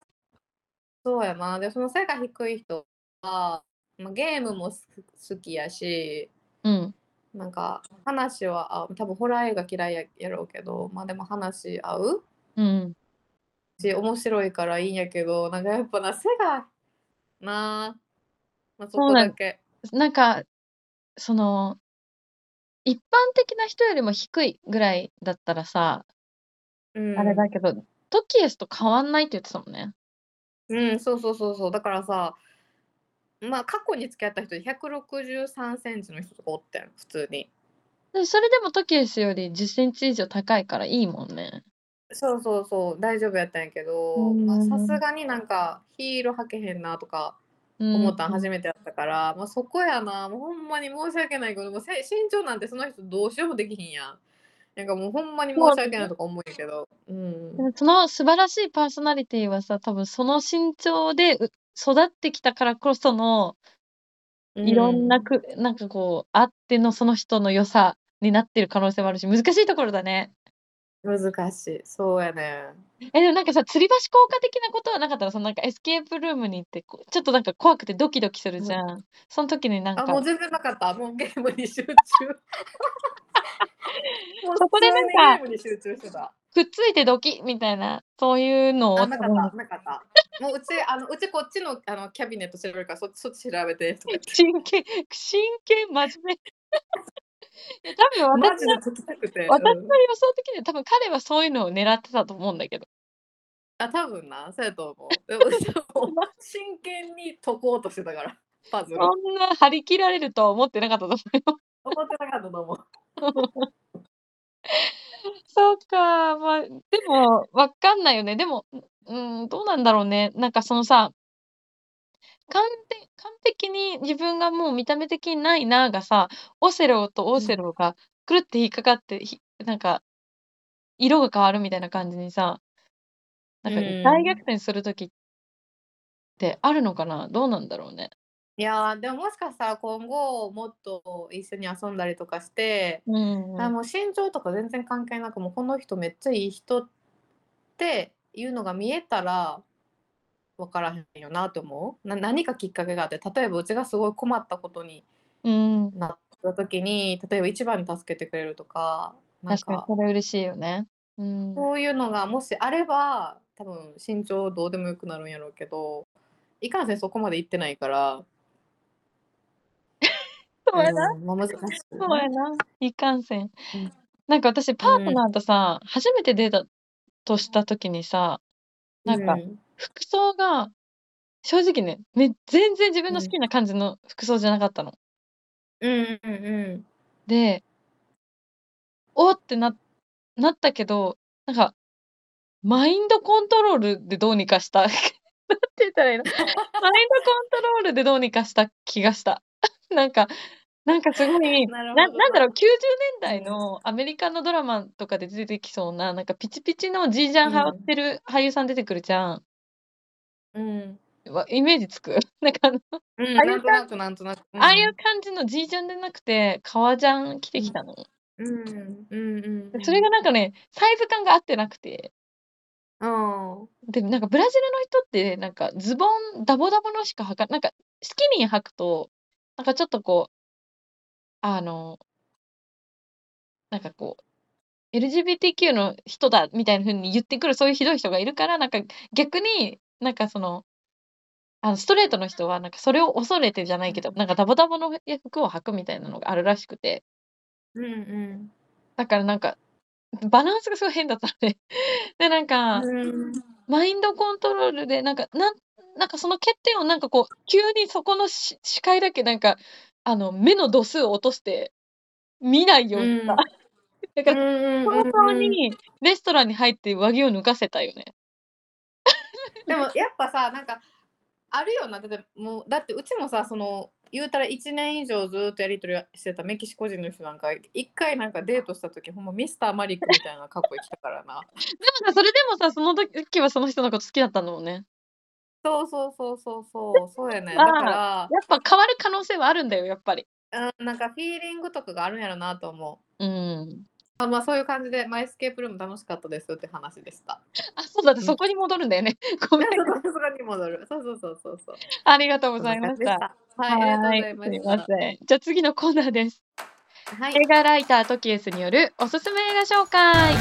そうやな。で、その背が低い人は、まあ、ゲームもす好きやし、うん。なんか話はあ多分ホラー映画嫌いややろうけど、まあでも話合ううん。し、面白いからいいんやけど、なんかやっぱな、背がなあ、まあ、そこだけ。なんか、その、一般的な人よりも低いぐらいだったらさ、うん、あれだけど、トキエスと変わんないって言ってたもんね。うん、そうそうそうそう。だからさ、まあ過去に付き合った人で163センチの人とかおったよ、普通に。でそれでもトキエスより10センチ以上高いからいいもんね。そうそうそう、大丈夫やったんやけど、うんまあさすがになんかヒール履けへんなとか思ったん初めてやったから、まあそこやな、もうほんまに申し訳ないけど、もうせ身長なんてその人どうしようもできひんやん。なんかもうほんまに申し訳ないとか思うけど。うんその素晴らしいパーソナリティはさ、多分その身長でう育ってきたからこその、いろんなく、なんかこう、あってのその人の良さになってる可能性もあるし、難しいところだね。うん難しい。そうやね。え、でもなんかさ、吊り橋効果的なことはなかったら、そのなんかエスケープルームに行ってちょっとなんか怖くてドキドキするじゃん。その時になんあ、か、もう全然なかった。もうゲームに集中。も うそこでなんか普通にゲームに集中してた。くっついてドキみたいな、そういうのをあ、なかった、なかった。もううち、あの、うちこっちの、あの、キャビネット調べるから、そっち、そっち調べて 真剣、真剣、真面目。いや多分マ私のジで解きたくて。私のうん予想的には多分彼はそういうのを狙ってたと思うんだけど。あ、多分な、そうやと思う。でもうちも真剣に解こうとしてたから、パズル。そんな張り切られるとは思ってなかったと思うよ。思ってなかったと思う。そうか、まあ、でも、わかんないよね。でも、うん、どうなんだろうね。なんかそのさ、完璧完璧に自分がもう見た目的にないながさ、オセロとオセロがくるって引っかかって、ひなんか、色が変わるみたいな感じにさ、なんかうん。大逆転するときってあるのかな？どうなんだろうね。いやーでももしかしたら今後もっと一緒に遊んだりとかして、うん。あもう身長とか全然関係なくもうこの人めっちゃいい人っていうのが見えたら分からへんよなと思う？な何かきっかけがあって例えばうちがすごい困ったことにうん。なった時に例えば一番に助けてくれるとかなん確かにかそれ嬉しいよね。うん。そういうのがもしあれば多分身長どうでもよくなるんやろうけどいかんせんそこまで行ってないから そうやな。うんまあ、難しいそうやな。いかんせんうん。なんか私、パートナーとさ、初めてデートとしたときにさ、なんかうん服装が、正直ね、め全然自分の好きな感じの服装じゃなかったの。うんうんうんで、おーってな、なったけど、なんか、マインドコントロールでどうにかした。なんて言ったらいいの？マインドコントロールでどうにかした気がした。なんか、なんかすごい、なななんだろう、90年代のアメリカのドラマとかで出てきそうな、なんかピチピチのジージャン羽織ってる俳優さん出てくるじゃん。うんわイメージつく？なんかあの、うん、ああいうなんとなくなんとなく。うんああいう感じのジージャンでなくて、革ジャン着てきたの。うんうんうんうん。それがなんかね、サイズ感が合ってなくて。うん。で、なんかブラジルの人って、なんかズボン、ダボダボのしか履かなんかスキニー履くと、なんかちょっとこう、あの、なんかこう、LGBTQ の人だみたいな風に言ってくるそういうひどい人がいるから、なんか逆に、なんかその、あのストレートの人は、なんかそれを恐れてじゃないけど、なんかダボダボの服を履くみたいなのがあるらしくて、うんうん。だからなんか、バランスがすごい変だったのね。で、なんか、うんマインドコントロールで、なんか、なん、なんかその欠点をなんかこう、急にそこのし視界だけなんか、あの、目の度数を落として、見ないようにした。だから、早々にレストランに入って上着を脱がせたよね。でもやっぱさなんかあるよなだってもうだってうちもさその言うたら1年以上ずっとやり取りしてたメキシコ人の人なんか一回なんかデートした時ほんまミスターマリックみたいな格好来たからな。でもさ、それでもさ、その時はその人のこと好きだったんだもんね。そうそうそうそうそう、そうやね。だから、やっぱ変わる可能性はあるんだよ、やっぱり。うん、なんかフィーリングとかがあるんやろなと思う。うん。あまあそういう感じでマイスケープルーム楽しかったですって話でした。あ、そうだってうんそこに戻るんだよね。ごめん。そこに戻る。そうそうそうそうそう。ありがとうございまし。たた。はい、ありがとうございはい、ました。ません。じゃあ次のコーナーです。はい映。画ライタートキエスによるおすすめ映画紹介。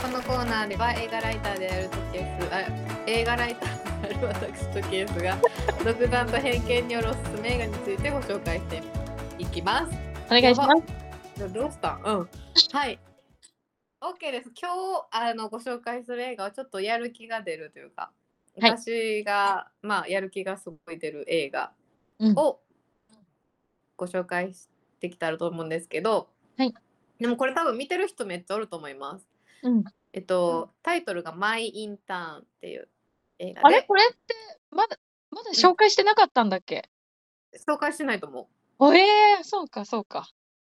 このコーナーでは映画ライターであるトキエス、あ映画ライターである私トキエスが 独断と偏見によるおすすめ映画についてご紹介していきます。お願いします。どどうした？んうん。はい。OK です。今日あのご紹介する映画はちょっとやる気が出るというか、はい私が、まあ、やる気がすごい出る映画うん。をご紹介してきたらと思うんですけど、はいでもこれ多分見てる人めっちゃおると思います。うん。えっと、タイトルが「マイ・インターン」っていう映画あれ？でこれってまだまだ紹介してなかったんだっけ？紹介してないと思おえー、そうかそうか。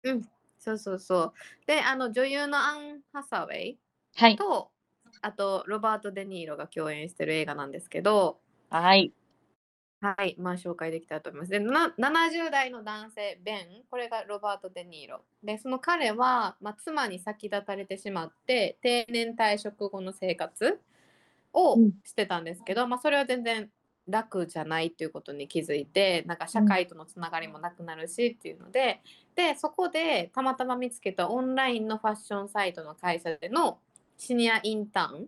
う。うん、そうそうそう。で、あの女優のアン・ハサウェイはい。と、あとロバート・デ・ニーロが共演してる映画なんですけど、はい。はい、まあ紹介できたらと思います。で、な70代の男性、ベン、これがロバート・デ・ニーロ。で、その彼は、まあ、妻に先立たれてしまって、定年退職後の生活をうんしてたんですけど、まあ、それは全然楽じゃないっていうことに気づいて、なんか社会とのつながりもなくなるしっていうので、で、そこでたまたま見つけたオンラインのファッションサイトの会社でのシニアインターン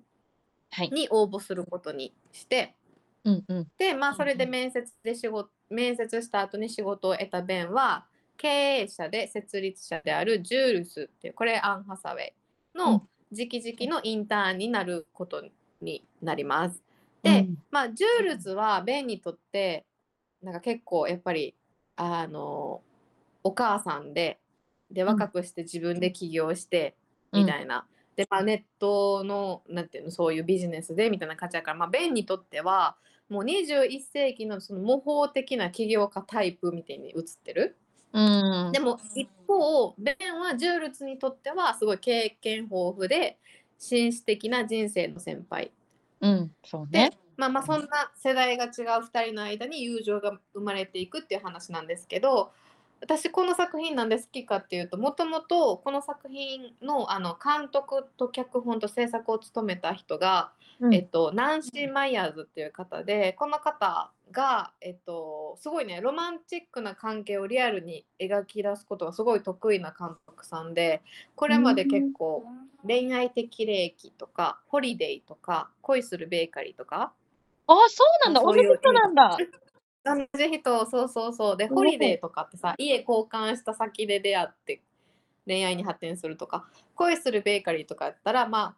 はい。に応募することにして、うんうん。でまあそれでうん面接で仕事面接した後に仕事を得たベンは経営者で設立者であるジュールスっていうこれアン・ハサウェイうんの直々のインターンになることになります。で、うんまあジュールズはベンにとってなんか結構やっぱりあのお母さんででうん若くして自分で起業してみたいな。でまあ、ネットのなんていうのそういうビジネスでみたいな価値やから、まあ、ベンにとってはもう21世紀のその模倣的な起業家タイプみたいに映ってる。うん。でも一方ベンはジュールツにとってはすごい経験豊富で紳士的な人生の先輩うん。そうでね。、まあまあそんな世代が違う2人の間に友情が生まれていくっていう話なんですけど私この作品なんで好きかっていうともともとこの作品のあの監督と脚本と制作を務めた人が、うんえっと、ナンシー・マイヤーズっていう方でこの方が、えっと、すごいねロマンチックな関係をリアルに描き出すことがすごい得意な監督さんでこれまで結構恋愛的霊気とかホリデーとか恋するベーカリーとかあ、そうなんだ。同じ人なんだ。同じ人そうそうそうでホリデーとかってさ家交換した先で出会って恋愛に発展するとか恋するベーカリーとかやったらま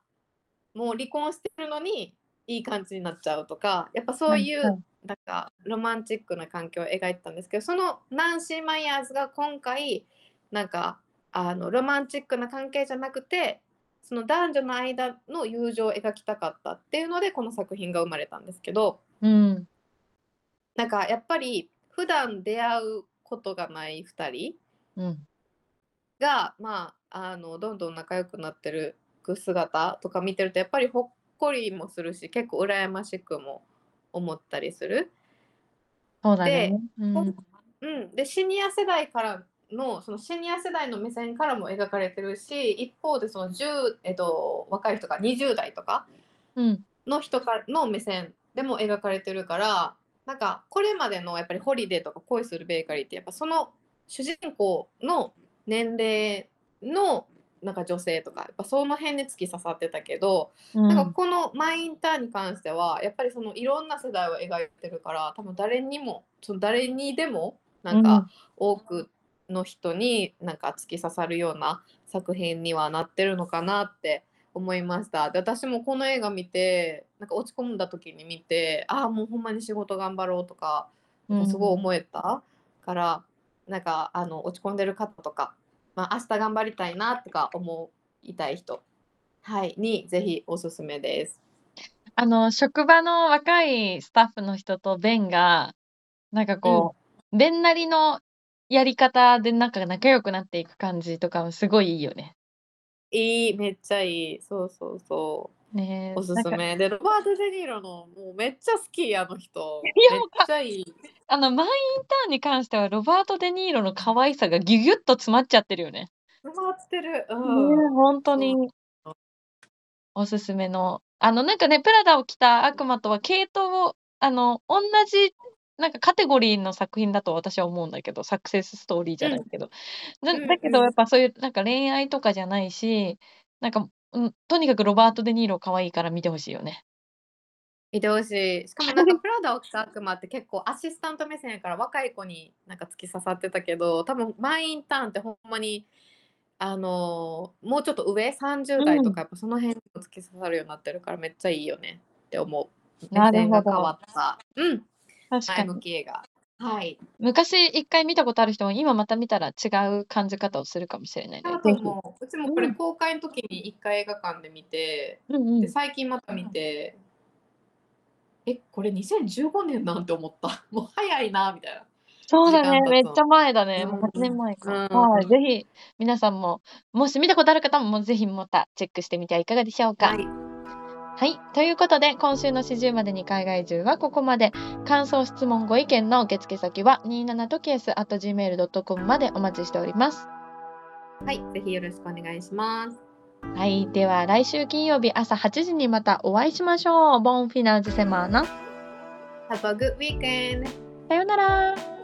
あもう離婚してるのにいい感じになっちゃうとかやっぱそういう、はいはいなんかロマンチックな環境を描いてたんですけどそのナンシー・マイヤーズが今回なんかあのロマンチックな関係じゃなくてその男女の間の友情を描きたかったっていうのでこの作品が生まれたんですけど。うん。なんかやっぱり普段出会うことがない2人うん。がまああのどんどん仲良くなってる姿とか見てるとやっぱりほっこりもするし結構羨ましくも思ったりする。そうだね。うん。うん、でシニア世代からのそのシニア世代の目線からも描かれてるし一方でその10、えっと、若い人が20代とかうん。の人からの目線でも描かれてるからなんかこれまでのやっぱりホリデーとか恋するベーカリーってやっぱその主人公の年齢のなんか女性とかやっぱその辺に突き刺さってたけど、うんなんかこのマイインターンに関してはやっぱりそのいろんな世代を描いてるから多分誰にもその誰にでもなんか多くの人になんか突き刺さるような作品にはなってるのかなって思いました。で私もこの映画見てなんか落ち込んだ時に見てああもうほんまに仕事頑張ろうとかうんすごい思えたからなんかあの落ち込んでる方とか、まあ、明日頑張りたいなとか思いたい人、はい、にぜひおすすめです。あの、職場の若いスタッフの人とベンが、なんかこう、ベンなりのやり方でなんか仲良くなっていく感じとかはすごいいいよね。いい、めっちゃいい。そうそうそう。ねおすすめ。で、ロバート・デ・ニーロのもうめっちゃ好き、あの人。いやめっちゃいい。あの、マイ・インターンに関してはロバート・デ・ニーロの可愛さがギュギュッと詰まっちゃってるよね。詰まってる。ね、うん。ほんとそう。におすすめの。あの、なんかね、プラダを着た悪魔とは系統を、あの、おんなじなんかカテゴリーの作品だと私は思うんだけど、サクセスストーリーじゃうん。ないけど。だうんだけどうん。やっぱそういうなんか恋愛とかじゃないし、なんか、うん、とにかくロバート・デ・ニーロ可愛いから見て欲しいよね。見てほしい。しかもなんか プラダを着た悪魔って結構アシスタント目線やから若い子になんか突き刺さってたけど、多分マイインターンってほんまに、あの、もうちょっと上、30代うん。とかやっぱその辺にも突き刺さるようになってるからめっちゃいいよねって思う。目線が変わど。った。うん。前確かに。向き映画。はい。昔一回見たことある人も今また見たら違う感じ方をするかもしれないね。だとぜひ。思う。うちもこれうん。公開の時に1回映画館で見て、で、うんうん。最近また見てえ、これ2015年なんて思った。もう早いなみたいな。時そうだね。めっちゃ前だうね。もう8年前か。ん。はい、うん。ぜひ皆さんも、もし見たことある方も、もうぜひまたチェックしてみてはいかがでしょうか。はい。はい。ということで、今週の始終までに海外中はここまで。感想、質問、ご意見の受付先は27とケース at gmail.com までお待ちしております。はい、ぜひよろしくお願いします。はい。では、来週金曜日朝8時にまたお会いしましょう。ボンフィナーズセマーナ。Have a good weekend! さようなら。